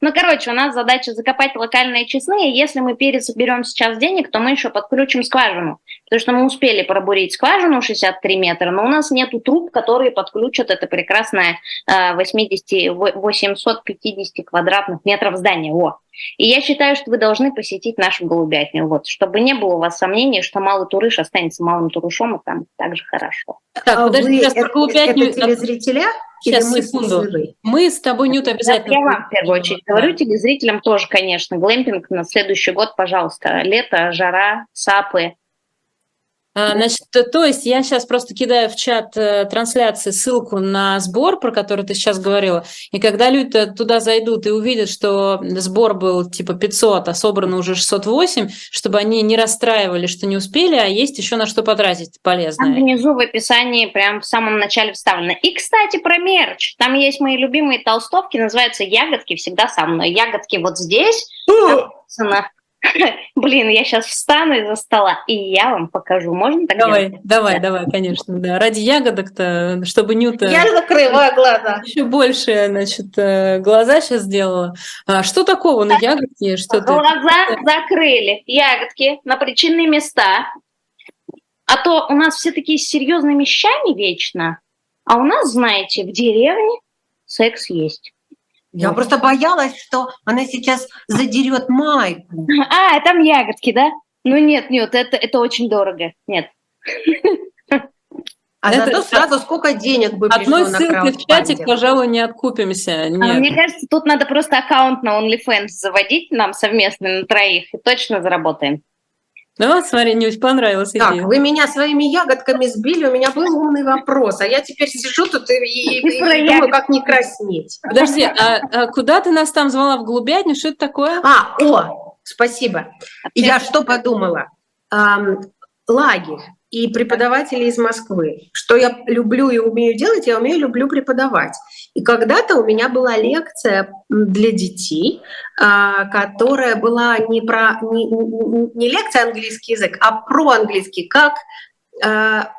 [SPEAKER 3] ну, короче, у нас задача закопать локальные честные. Если мы пересоберем сейчас денег, то мы еще подключим скважину. Потому что мы успели пробурить скважину 63 метра, но у нас нет труб, которые подключат это прекрасное 80, 850 квадратных метров здания. Во. И я считаю, что вы должны посетить нашу голубятню, вот, чтобы не было у вас сомнений, что малый турыш останется малым турушом, и там также хорошо.
[SPEAKER 2] Так, а подожди, сейчас про голубятню... Это телезрителя?
[SPEAKER 1] Сейчас, мы секунду. Мы с тобой, Нют, обязательно...
[SPEAKER 3] Я вам в первую очередь да. говорю, телезрителям тоже, конечно. Глэмпинг на следующий год, пожалуйста. Лето, жара, сапы,
[SPEAKER 1] значит, то есть я сейчас просто кидаю в чат э, трансляции ссылку на сбор, про который ты сейчас говорила, и когда люди туда зайдут и увидят, что сбор был типа 500, а собрано уже 608, чтобы они не расстраивали, что не успели, а есть еще на что потратить полезное.
[SPEAKER 3] Там внизу в описании прям в самом начале вставлено. И, кстати, про мерч. Там есть мои любимые толстовки, называются «Ягодки», всегда со мной. Ягодки вот здесь, написано Блин, я сейчас встану из-за стола, и я вам покажу. Можно так
[SPEAKER 1] Давай,
[SPEAKER 3] делать?
[SPEAKER 1] давай, да. давай, конечно, да. Ради ягодок-то, чтобы Нюта...
[SPEAKER 2] Я закрываю глаза.
[SPEAKER 1] Еще больше, значит, э, глаза сейчас сделала. А что такого на ягодке? Что
[SPEAKER 3] глаза ты... закрыли, ягодки на причинные места. А то у нас все такие с серьезными вещами вечно, а у нас, знаете, в деревне секс есть.
[SPEAKER 2] Я вот. просто боялась, что она сейчас задерет майку.
[SPEAKER 3] А, там ягодки, да? Ну нет, нет, это, это очень дорого. Нет.
[SPEAKER 2] А это, зато сразу сколько денег бы
[SPEAKER 1] Одной ссылкой в чатик, пожалуй, не откупимся. А
[SPEAKER 3] нет. А мне кажется, тут надо просто аккаунт на OnlyFans заводить нам совместно на троих, и точно заработаем.
[SPEAKER 1] Ну вот, смотри, Нюсь, понравилась
[SPEAKER 2] идея. Так, вы меня своими ягодками сбили, у меня был умный вопрос, а я теперь сижу тут и, и, и, и думаю, как не краснеть.
[SPEAKER 1] Подожди, а, а куда ты нас там звала в голубятню? Что это такое?
[SPEAKER 2] А, о, спасибо. Я что подумала? Эм, лагерь и преподаватели из Москвы. Что я люблю и умею делать, я умею, люблю преподавать. И когда-то у меня была лекция для детей, а, которая была не про не, не лекция английский язык, а про английский, как а,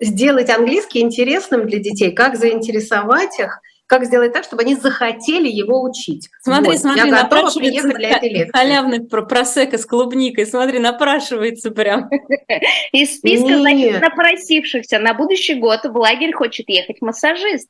[SPEAKER 2] сделать английский интересным для детей, как заинтересовать их – как сделать так, чтобы они захотели его учить.
[SPEAKER 1] Смотри, вот. смотри, Я приехать для этой лекции. Халявный про просека с клубникой, смотри, напрашивается прям.
[SPEAKER 3] Из списка значит, напросившихся на будущий год в лагерь хочет ехать массажист.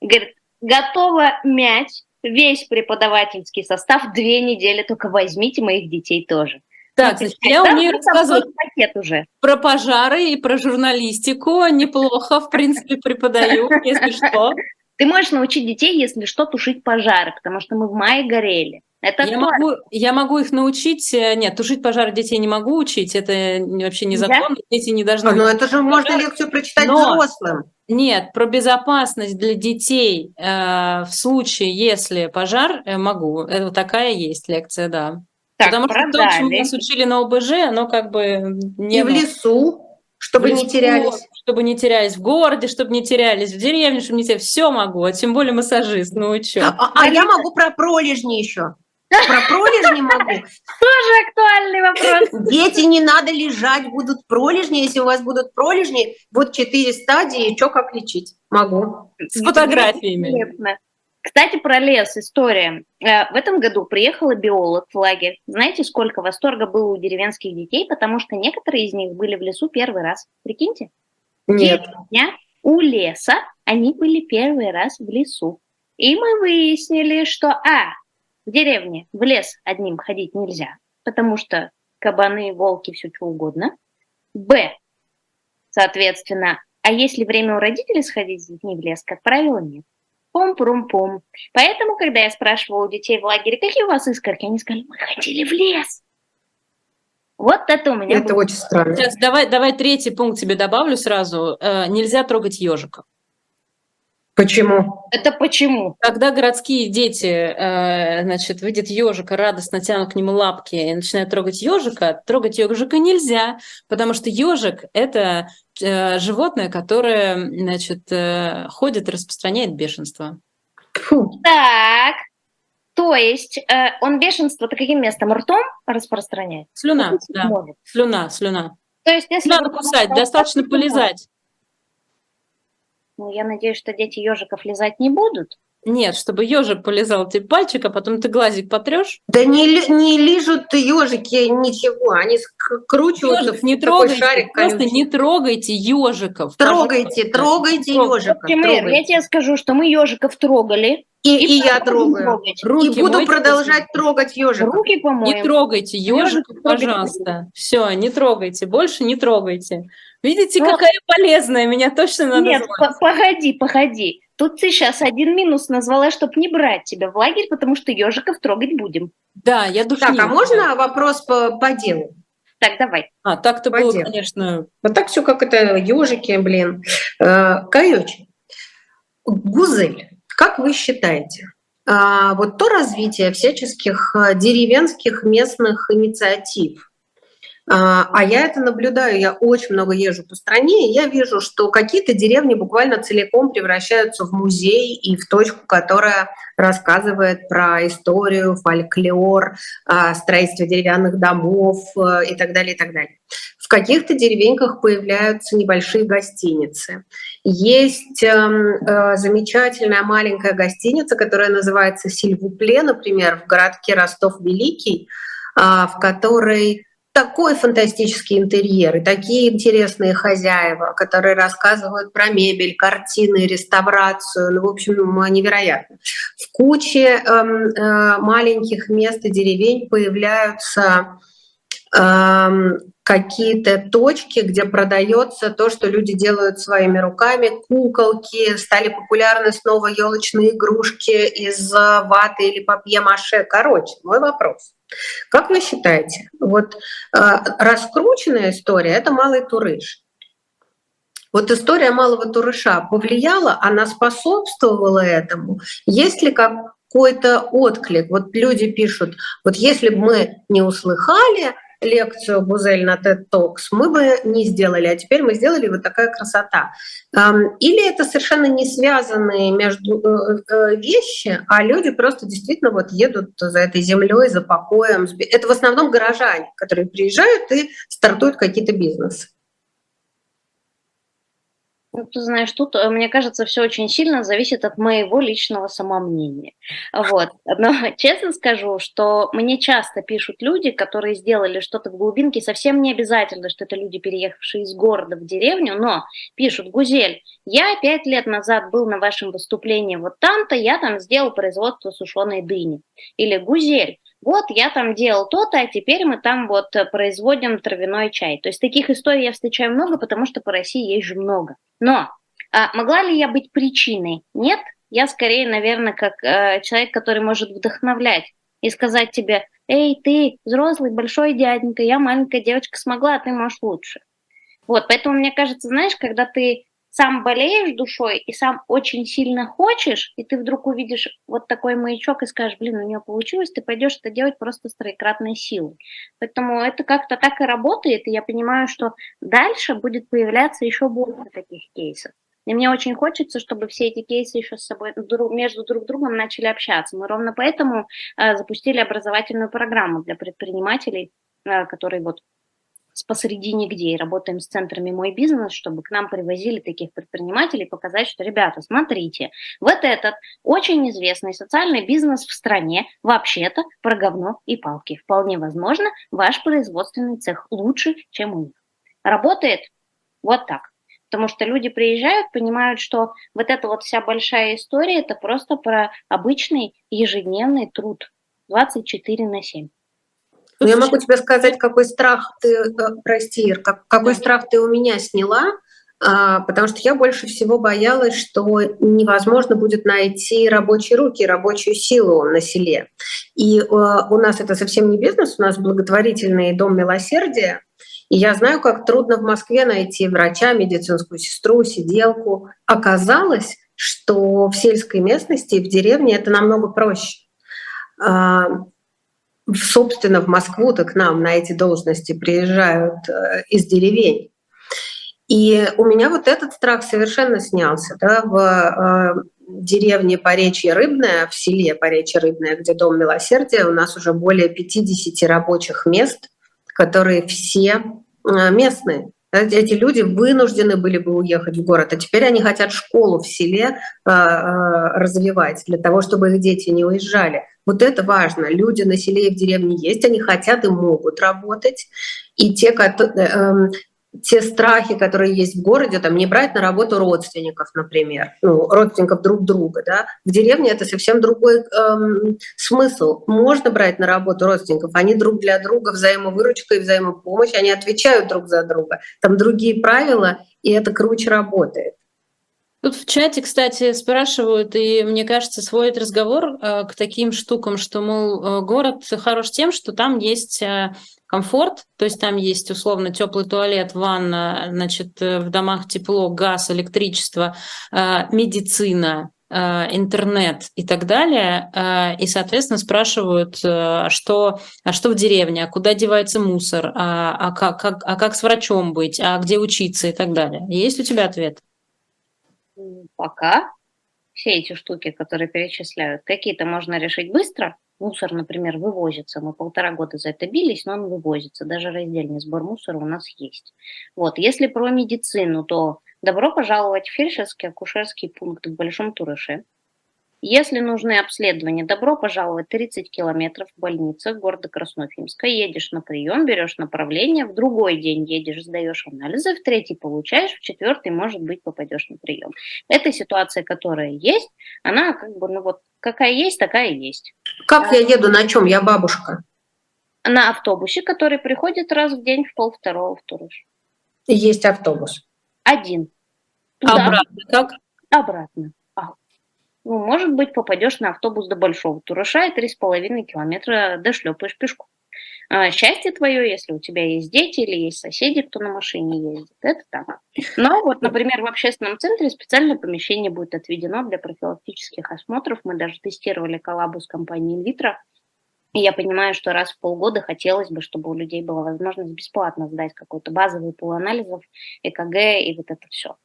[SPEAKER 3] Говорит, готова мять весь преподавательский состав две недели, только возьмите моих детей тоже.
[SPEAKER 1] Так, значит, я умею рассказывать пакет уже. про пожары и про журналистику. Неплохо, в принципе, преподаю, если что.
[SPEAKER 3] Ты можешь научить детей, если что, тушить пожары, потому что мы в мае горели.
[SPEAKER 1] Это я могу, я могу их научить. Э, нет, тушить пожары детей не могу учить. Это вообще незаконно. Да? Дети не должны. А,
[SPEAKER 2] ну это же можно лекцию прочитать Но, взрослым.
[SPEAKER 1] Нет, про безопасность для детей э, в случае, если пожар, э, могу. Это такая есть лекция, да. Так, Потому продали. что то, чему нас учили на ОБЖ, оно как бы
[SPEAKER 2] не. И в лесу, чтобы лесу, не терялись.
[SPEAKER 1] Чтобы не терялись в городе, чтобы не терялись в деревне, чтобы не терялись. Все могу, а тем более массажист, ну и что.
[SPEAKER 2] А, а я могу про пролежни еще. Про пролежни могу.
[SPEAKER 3] Тоже актуальный вопрос.
[SPEAKER 2] Дети не надо лежать, будут пролежни. Если у вас будут пролежни, вот четыре стадии, что как лечить. Могу.
[SPEAKER 1] С фотографиями.
[SPEAKER 3] Кстати, про лес история. Э, в этом году приехала биолог в лагерь. Знаете, сколько восторга было у деревенских детей, потому что некоторые из них были в лесу первый раз. Прикиньте?
[SPEAKER 2] Нет.
[SPEAKER 3] Дня у леса они были первый раз в лесу. И мы выяснили, что А, в деревне в лес одним ходить нельзя, потому что кабаны, волки, все что угодно. Б. Соответственно, а если время у родителей сходить с детьми в лес, как правило, нет. Пум-пум-пум. Поэтому, когда я спрашивала у детей в лагере, какие у вас искорки, они сказали, мы ходили в лес. Вот это у меня.
[SPEAKER 2] Это было. очень странно.
[SPEAKER 1] Сейчас давай, давай третий пункт тебе добавлю сразу. Э, нельзя трогать ежиков.
[SPEAKER 2] Почему?
[SPEAKER 3] Это почему?
[SPEAKER 1] Когда городские дети, э, значит, видят ежика, радостно тянут к нему лапки и начинают трогать ежика, трогать ежика нельзя, потому что ежик – это э, животное, которое, значит, э, ходит и распространяет бешенство.
[SPEAKER 3] Фу. Так, то есть он бешенство-то каким местом? Ртом распространяет?
[SPEAKER 1] Слюна, да. Может. Слюна, слюна.
[SPEAKER 3] То есть, если
[SPEAKER 1] Надо кусать, достаточно полезать.
[SPEAKER 3] Ну, я надеюсь, что дети ежиков лизать не будут.
[SPEAKER 1] Нет, чтобы ежик полезал тебе пальчик, а потом ты глазик потрешь.
[SPEAKER 2] Да не, не лижут ежики ничего, они скручиваются
[SPEAKER 1] Ежик, не трогайте, шарик Просто колючий. не трогайте ежиков.
[SPEAKER 2] Трогайте, трогайте ежиков.
[SPEAKER 3] Например, я тебе скажу, что мы ежиков трогали.
[SPEAKER 2] И, и, и я трогаю. Руки и буду продолжать трогать ежиков.
[SPEAKER 3] Руки помоем.
[SPEAKER 1] Не трогайте ежиков, пожалуйста. Все, не трогайте, больше не трогайте. Видите, ну, какая полезная, меня точно надо
[SPEAKER 3] Нет, погоди, погоди. Тут ты сейчас один минус назвала, чтобы не брать тебя в лагерь, потому что ежиков трогать будем.
[SPEAKER 1] Да, я душнила.
[SPEAKER 2] Так, а можно вопрос по, по делу?
[SPEAKER 3] Так, давай.
[SPEAKER 1] А, так-то по было, делу. конечно.
[SPEAKER 2] Вот так все как это, ежики, блин. Э, короче, Гузель, как вы считаете, а, вот то развитие всяческих э, деревенских местных инициатив, а, а я это наблюдаю, я очень много езжу по стране, и я вижу, что какие-то деревни буквально целиком превращаются в музей и в точку, которая рассказывает про историю, фольклор, а, строительство деревянных домов э, и так далее, и так далее. В каких-то деревеньках появляются небольшие гостиницы. Есть эм, э, замечательная маленькая гостиница, которая называется Сильвупле, например, в городке Ростов-Великий, э, в которой такой фантастический интерьер и такие интересные хозяева, которые рассказывают про мебель, картины, реставрацию. Ну, в общем, невероятно. В куче э, э, маленьких мест и деревень появляются э, какие-то точки, где продается то, что люди делают своими руками, куколки, стали популярны снова елочные игрушки из ваты или папье-маше. Короче, мой вопрос. Как вы считаете, вот э, раскрученная история – это малый турыш. Вот история малого турыша повлияла, она способствовала этому? Есть ли какой-то отклик? Вот люди пишут, вот если бы мы не услыхали лекцию Бузель на TED Talks, мы бы не сделали, а теперь мы сделали вот такая красота. Или это совершенно не связанные между э, э, вещи, а люди просто действительно вот едут за этой землей, за покоем. Это в основном горожане, которые приезжают и стартуют какие-то бизнесы.
[SPEAKER 3] Ну, ты знаешь, тут, э, мне кажется, все очень сильно зависит от моего личного самомнения. Вот. Но честно скажу, что мне часто пишут люди, которые сделали что-то в глубинке, совсем не обязательно, что это люди, переехавшие из города в деревню, но пишут, Гузель, я пять лет назад был на вашем выступлении вот там-то, я там сделал производство сушеной дыни. Или Гузель, вот я там делал то-то, а теперь мы там вот э, производим травяной чай. То есть таких историй я встречаю много, потому что по России есть же много. Но а могла ли я быть причиной? Нет, я скорее, наверное, как э, человек, который может вдохновлять и сказать тебе, эй, ты взрослый, большой дяденька, я маленькая девочка смогла, а ты можешь лучше. Вот, поэтому мне кажется, знаешь, когда ты сам болеешь душой и сам очень сильно хочешь, и ты вдруг увидишь вот такой маячок и скажешь, блин, у нее получилось, ты пойдешь это делать просто с троекратной силой. Поэтому это как-то так и работает, и я понимаю, что дальше будет появляться еще больше таких кейсов. И мне очень хочется, чтобы все эти кейсы еще с собой между друг другом начали общаться. Мы ровно поэтому э, запустили образовательную программу для предпринимателей, э, которые вот посредине где и работаем с центрами «Мой бизнес», чтобы к нам привозили таких предпринимателей, показать, что, ребята, смотрите, вот этот очень известный социальный бизнес в стране вообще-то про говно и палки. Вполне возможно, ваш производственный цех лучше, чем у них. Работает вот так. Потому что люди приезжают, понимают, что вот эта вот вся большая история – это просто про обычный ежедневный труд 24 на 7.
[SPEAKER 2] Ну, я могу тебе сказать, какой страх ты, э, прости, Ир, как, какой страх ты у меня сняла, а, потому что я больше всего боялась, что невозможно будет найти рабочие руки, рабочую силу на селе. И э, у нас это совсем не бизнес, у нас благотворительный дом милосердия, и я знаю, как трудно в Москве найти врача, медицинскую сестру, сиделку. Оказалось, что в сельской местности, в деревне это намного проще. Собственно, в Москву-то к нам на эти должности приезжают э, из деревень. И у меня вот этот страх совершенно снялся. Да, в э, деревне Поречье Рыбное, в селе Поречье Рыбное, где Дом Милосердия, у нас уже более 50 рабочих мест, которые все э, местные. Эти люди вынуждены были бы уехать в город, а теперь они хотят школу в селе развивать для того, чтобы их дети не уезжали. Вот это важно. Люди на селе и в деревне есть, они хотят и могут работать. И те, которые, те страхи, которые есть в городе, там не брать на работу родственников, например, ну, родственников друг друга, да, в деревне это совсем другой эм, смысл. Можно брать на работу родственников, они друг для друга взаимовыручка и взаимопомощь, они отвечают друг за друга. Там другие правила, и это круче работает.
[SPEAKER 1] Тут в чате, кстати, спрашивают, и мне кажется, сводит разговор э, к таким штукам, что, мол, э, город хорош тем, что там есть э, комфорт, то есть там есть условно теплый туалет, ванна, значит, в домах тепло, газ, электричество, медицина, интернет и так далее, и, соответственно, спрашивают, а что, а что в деревне, а куда девается мусор, а, а, как, а как с врачом быть, а где учиться и так далее. Есть у тебя ответ?
[SPEAKER 3] Пока все эти штуки, которые перечисляют, какие-то можно решить быстро, Мусор, например, вывозится. Мы полтора года за это бились, но он вывозится. Даже раздельный сбор мусора у нас есть. Вот. Если про медицину, то добро пожаловать в фельдшерский акушерский пункт в Большом Турыше. Если нужны обследования, добро пожаловать 30 километров в больницах города Краснофимска. Едешь на прием, берешь направление, в другой день едешь, сдаешь анализы, в третий получаешь, в четвертый, может быть, попадешь на прием. Эта ситуация, которая есть, она как бы, ну вот, какая есть, такая и есть.
[SPEAKER 2] Как я еду, на чем? Я бабушка.
[SPEAKER 3] На автобусе, который приходит раз в день в пол второго в Турыш.
[SPEAKER 2] Есть автобус.
[SPEAKER 3] Один.
[SPEAKER 1] Туда, Обратно как?
[SPEAKER 3] Обратно ну, может быть, попадешь на автобус до Большого Тураша и три с половиной километра дошлепаешь пешком. А, счастье твое, если у тебя есть дети или есть соседи, кто на машине ездит, это так. Но вот, например, в общественном центре специальное помещение будет отведено для профилактических осмотров. Мы даже тестировали коллабу с компанией Инвитро. И я понимаю, что раз в полгода хотелось бы, чтобы у людей была возможность бесплатно сдать какой-то базовый пул анализов, ЭКГ и вот это все.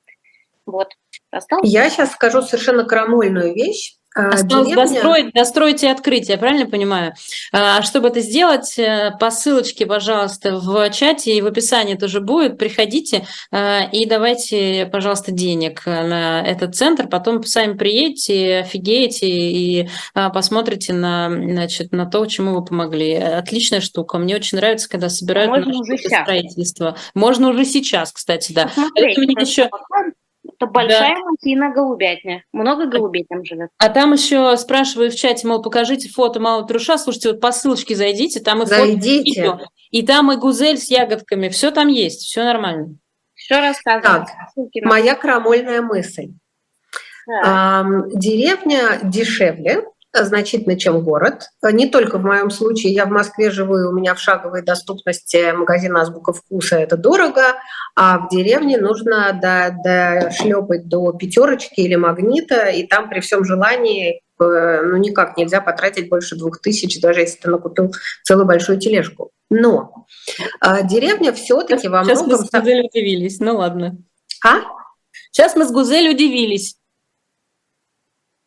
[SPEAKER 3] Вот.
[SPEAKER 2] Осталось? Я сейчас скажу совершенно крамольную вещь.
[SPEAKER 1] А, Осталось деревня... достроить, достроить и открыть, я правильно понимаю? А чтобы это сделать, э, по ссылочке, пожалуйста, в чате и в описании тоже будет. Приходите э, и давайте, пожалуйста, денег на этот центр. Потом сами приедете, офигеете и а, посмотрите на, значит, на то, чему вы помогли. Отличная штука. Мне очень нравится, когда собирают Можно уже строительство. Можно уже сейчас, кстати, да.
[SPEAKER 3] Посмотреть, еще... Это большая да. махина голубятня. Много голубей там живет.
[SPEAKER 1] А там еще спрашивают в чате, мол, покажите фото малого труша. Слушайте, вот по ссылочке зайдите, там и
[SPEAKER 2] зайдите.
[SPEAKER 1] фото, и, и там и гузель с ягодками. Все там есть, все нормально.
[SPEAKER 3] Все рассказываю. Так,
[SPEAKER 2] моя крамольная мысль. Да. Деревня дешевле, значительно, чем город. Не только в моем случае. Я в Москве живу, и у меня в шаговой доступности магазин «Азбука вкуса» — это дорого, а в деревне нужно до, до шлепать до пятерочки или магнита, и там при всем желании э, ну, никак нельзя потратить больше двух тысяч, даже если ты накупил целую большую тележку. Но а, деревня все-таки во
[SPEAKER 1] многом... Сейчас мы с Гузель удивились, ну ладно.
[SPEAKER 2] А?
[SPEAKER 1] Сейчас мы с Гузель удивились.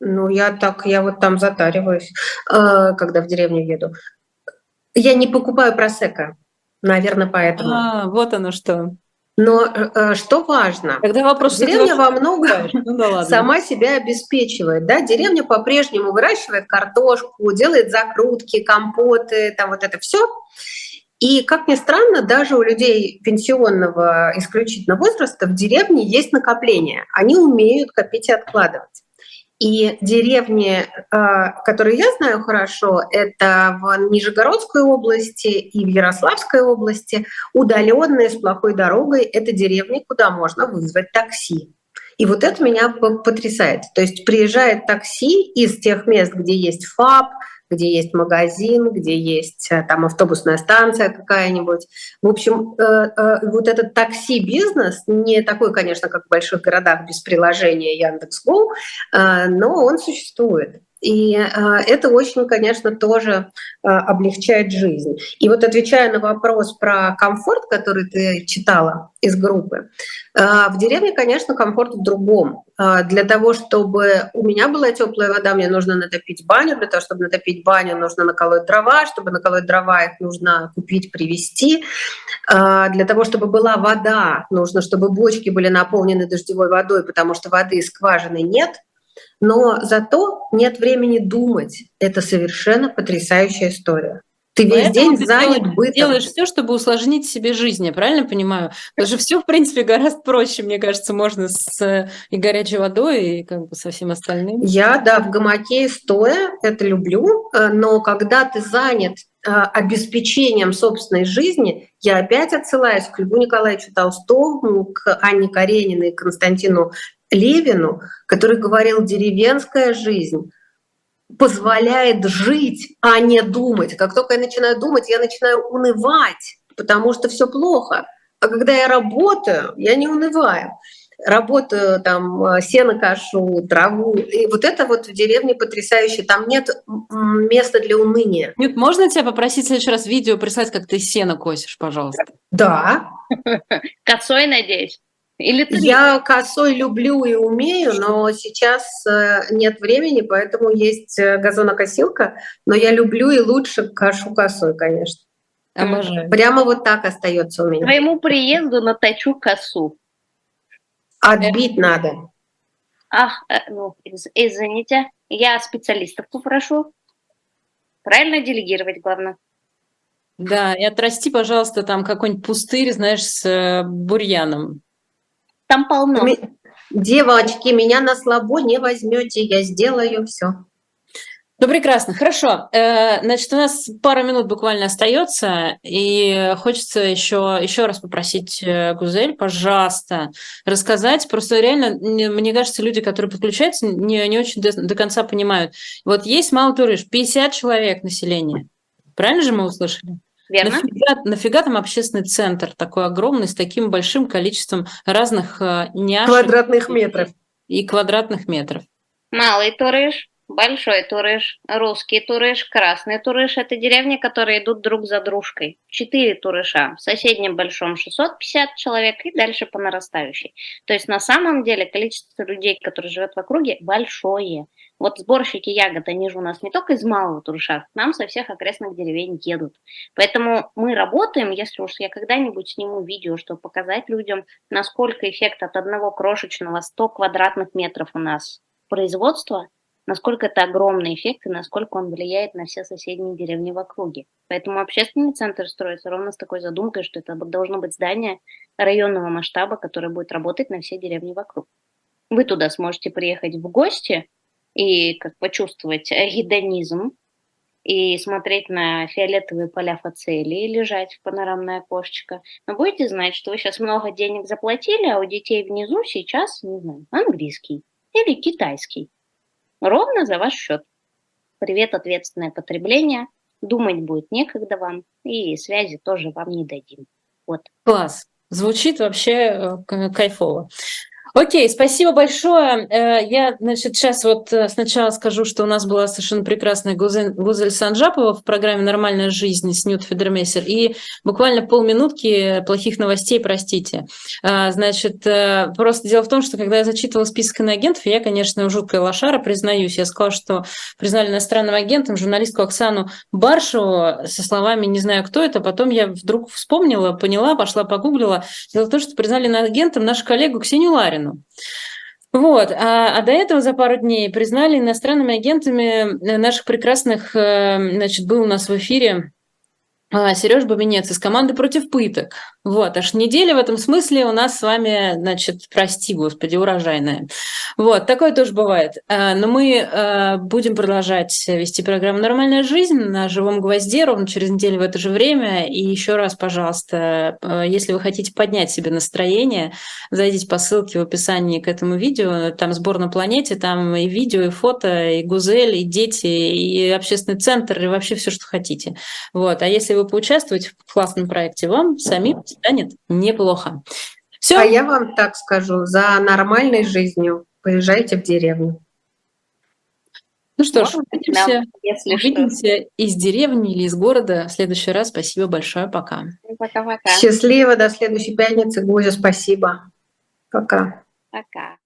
[SPEAKER 2] Ну, я так, я вот там затариваюсь, э, когда в деревню еду. Я не покупаю просека, наверное, поэтому.
[SPEAKER 1] А, вот оно что.
[SPEAKER 2] Но э, что важно?
[SPEAKER 1] Когда вопрос,
[SPEAKER 2] деревня во многом ну, да сама себя обеспечивает. Да? Деревня по-прежнему выращивает картошку, делает закрутки, компоты, там вот это все. И, как ни странно, даже у людей пенсионного исключительного возраста в деревне есть накопление. Они умеют копить и откладывать. И деревни, а, которые я знаю хорошо, это в Нижегородской области и в Ярославской области, удаленные с плохой дорогой, это деревни, куда можно вызвать такси. И вот это меня потрясает. То есть приезжает такси из тех мест, где есть ФАП, где есть магазин, где есть э, там автобусная станция какая-нибудь. В общем, э, э, вот этот такси-бизнес не такой, конечно, как в больших городах без приложения Яндекс.Го, но он существует. И э, это очень, конечно, тоже э, облегчает жизнь. И вот отвечая на вопрос про комфорт, который ты читала из группы, э, в деревне, конечно, комфорт в другом. Для того, чтобы у меня была теплая вода, мне нужно натопить баню. Для того, чтобы натопить баню, нужно наколоть дрова. Чтобы наколоть дрова, их нужно купить, привезти. Для того, чтобы была вода, нужно, чтобы бочки были наполнены дождевой водой, потому что воды из скважины нет – но зато нет времени думать. Это совершенно потрясающая история. Ты весь Поэтому день занят делаешь, бытом.
[SPEAKER 1] делаешь все, чтобы усложнить себе жизнь, я правильно понимаю? Потому что все, в принципе, гораздо проще, мне кажется, можно с и горячей водой, и как бы со всем остальным.
[SPEAKER 2] Я, да, в гамаке стоя это люблю, э, но когда ты занят э, обеспечением собственной жизни, я опять отсылаюсь к Льву Николаевичу Толстому, к Анне Карениной, Константину Левину, который говорил, деревенская жизнь позволяет жить, а не думать. Как только я начинаю думать, я начинаю унывать, потому что все плохо. А когда я работаю, я не унываю. Работаю там, сено кашу, траву. И вот это вот в деревне потрясающе. Там нет места для уныния.
[SPEAKER 1] Нет, можно тебя попросить в следующий раз видео прислать, как ты сено косишь, пожалуйста?
[SPEAKER 2] Да.
[SPEAKER 3] Косой, надеюсь? Или
[SPEAKER 2] ты Я косой люблю и умею, но сейчас э, нет времени, поэтому есть э, газонокосилка, но я люблю и лучше кашу косой, конечно. Обожаю. Прямо вот так остается у меня.
[SPEAKER 3] Твоему приезду наточу косу.
[SPEAKER 2] Отбить э. надо.
[SPEAKER 3] Ах, ну, извините, я специалистов попрошу. Правильно делегировать, главное.
[SPEAKER 1] Да, и отрасти, пожалуйста, там какой-нибудь пустырь, знаешь, с бурьяном.
[SPEAKER 3] Там полно.
[SPEAKER 2] Девочки, меня на слабо не возьмете, я сделаю все.
[SPEAKER 1] Ну, прекрасно, хорошо. Э, значит, у нас пара минут буквально остается, и хочется еще, еще раз попросить э, Гузель, пожалуйста, рассказать. Просто реально, мне кажется, люди, которые подключаются, не, не очень до, до конца понимают. Вот есть Малый Турыш, 50 человек населения. Правильно же мы услышали?
[SPEAKER 3] Верно.
[SPEAKER 1] Нафига, нафига там общественный центр такой огромный, с таким большим количеством разных э, няшек?
[SPEAKER 2] Квадратных метров.
[SPEAKER 1] И квадратных метров.
[SPEAKER 3] Малый Турыш, Большой Турыш, Русский Турыш, Красный Турыш – это деревни, которые идут друг за дружкой. Четыре Турыша. В соседнем Большом 650 человек и дальше по нарастающей. То есть на самом деле количество людей, которые живут в округе, большое. Вот сборщики ягод, они же у нас не только из малого Турыша, к нам со всех окрестных деревень едут. Поэтому мы работаем, если уж я когда-нибудь сниму видео, чтобы показать людям, насколько эффект от одного крошечного 100 квадратных метров у нас производства, насколько это огромный эффект и насколько он влияет на все соседние деревни в округе. Поэтому общественный центр строится ровно с такой задумкой, что это должно быть здание районного масштаба, которое будет работать на все деревни вокруг. Вы туда сможете приехать в гости – и как почувствовать гедонизм, и смотреть на фиолетовые поля фацелии, лежать в панорамное окошечко. Но будете знать, что вы сейчас много денег заплатили, а у детей внизу сейчас, не знаю, английский или китайский. Ровно за ваш счет. Привет, ответственное потребление. Думать будет некогда вам, и связи тоже вам не дадим. Вот.
[SPEAKER 1] Класс. Звучит вообще э, кайфово. Окей, спасибо большое. Э, я, значит, сейчас вот э, сначала скажу, что у нас была совершенно прекрасная Гузель, Гузель Санжапова в программе «Нормальная жизнь» с Нют Федермейсер. И буквально полминутки плохих новостей, простите. Э, значит, просто дело в том, что когда я зачитывала список иноагентов, я, конечно, жуткая лошара, признаюсь. Я сказала, что признали иностранным агентом журналистку Оксану Баршеву со словами «не знаю, кто это». Потом я вдруг вспомнила, поняла, пошла погуглила. Дело в том, что признали иноагентом нашу коллегу Ксению Ларину Сталину. Вот. А, а до этого за пару дней признали иностранными агентами наших прекрасных, э, значит, был у нас в эфире Сереж Бабинец из команды «Против пыток». Вот, аж неделя в этом смысле у нас с вами, значит, прости, господи, урожайная. Вот, такое тоже бывает. А, но мы а, будем продолжать вести программу «Нормальная жизнь» на живом гвозде ровно через неделю в это же время. И еще раз, пожалуйста, если вы хотите поднять себе настроение, зайдите по ссылке в описании к этому видео. Там сбор на планете, там и видео, и фото, и гузель, и дети, и общественный центр, и вообще все, что хотите. Вот. А если вы вы поучаствовать в классном проекте, вам самим станет неплохо.
[SPEAKER 2] Все. А я вам так скажу, за нормальной жизнью поезжайте в деревню.
[SPEAKER 1] Ну что ж, увидимся, если увидимся что. из деревни или из города в следующий раз. Спасибо большое. Пока.
[SPEAKER 2] Пока-пока. Счастливо. До следующей пятницы. Гузя, спасибо. Пока.
[SPEAKER 3] Пока.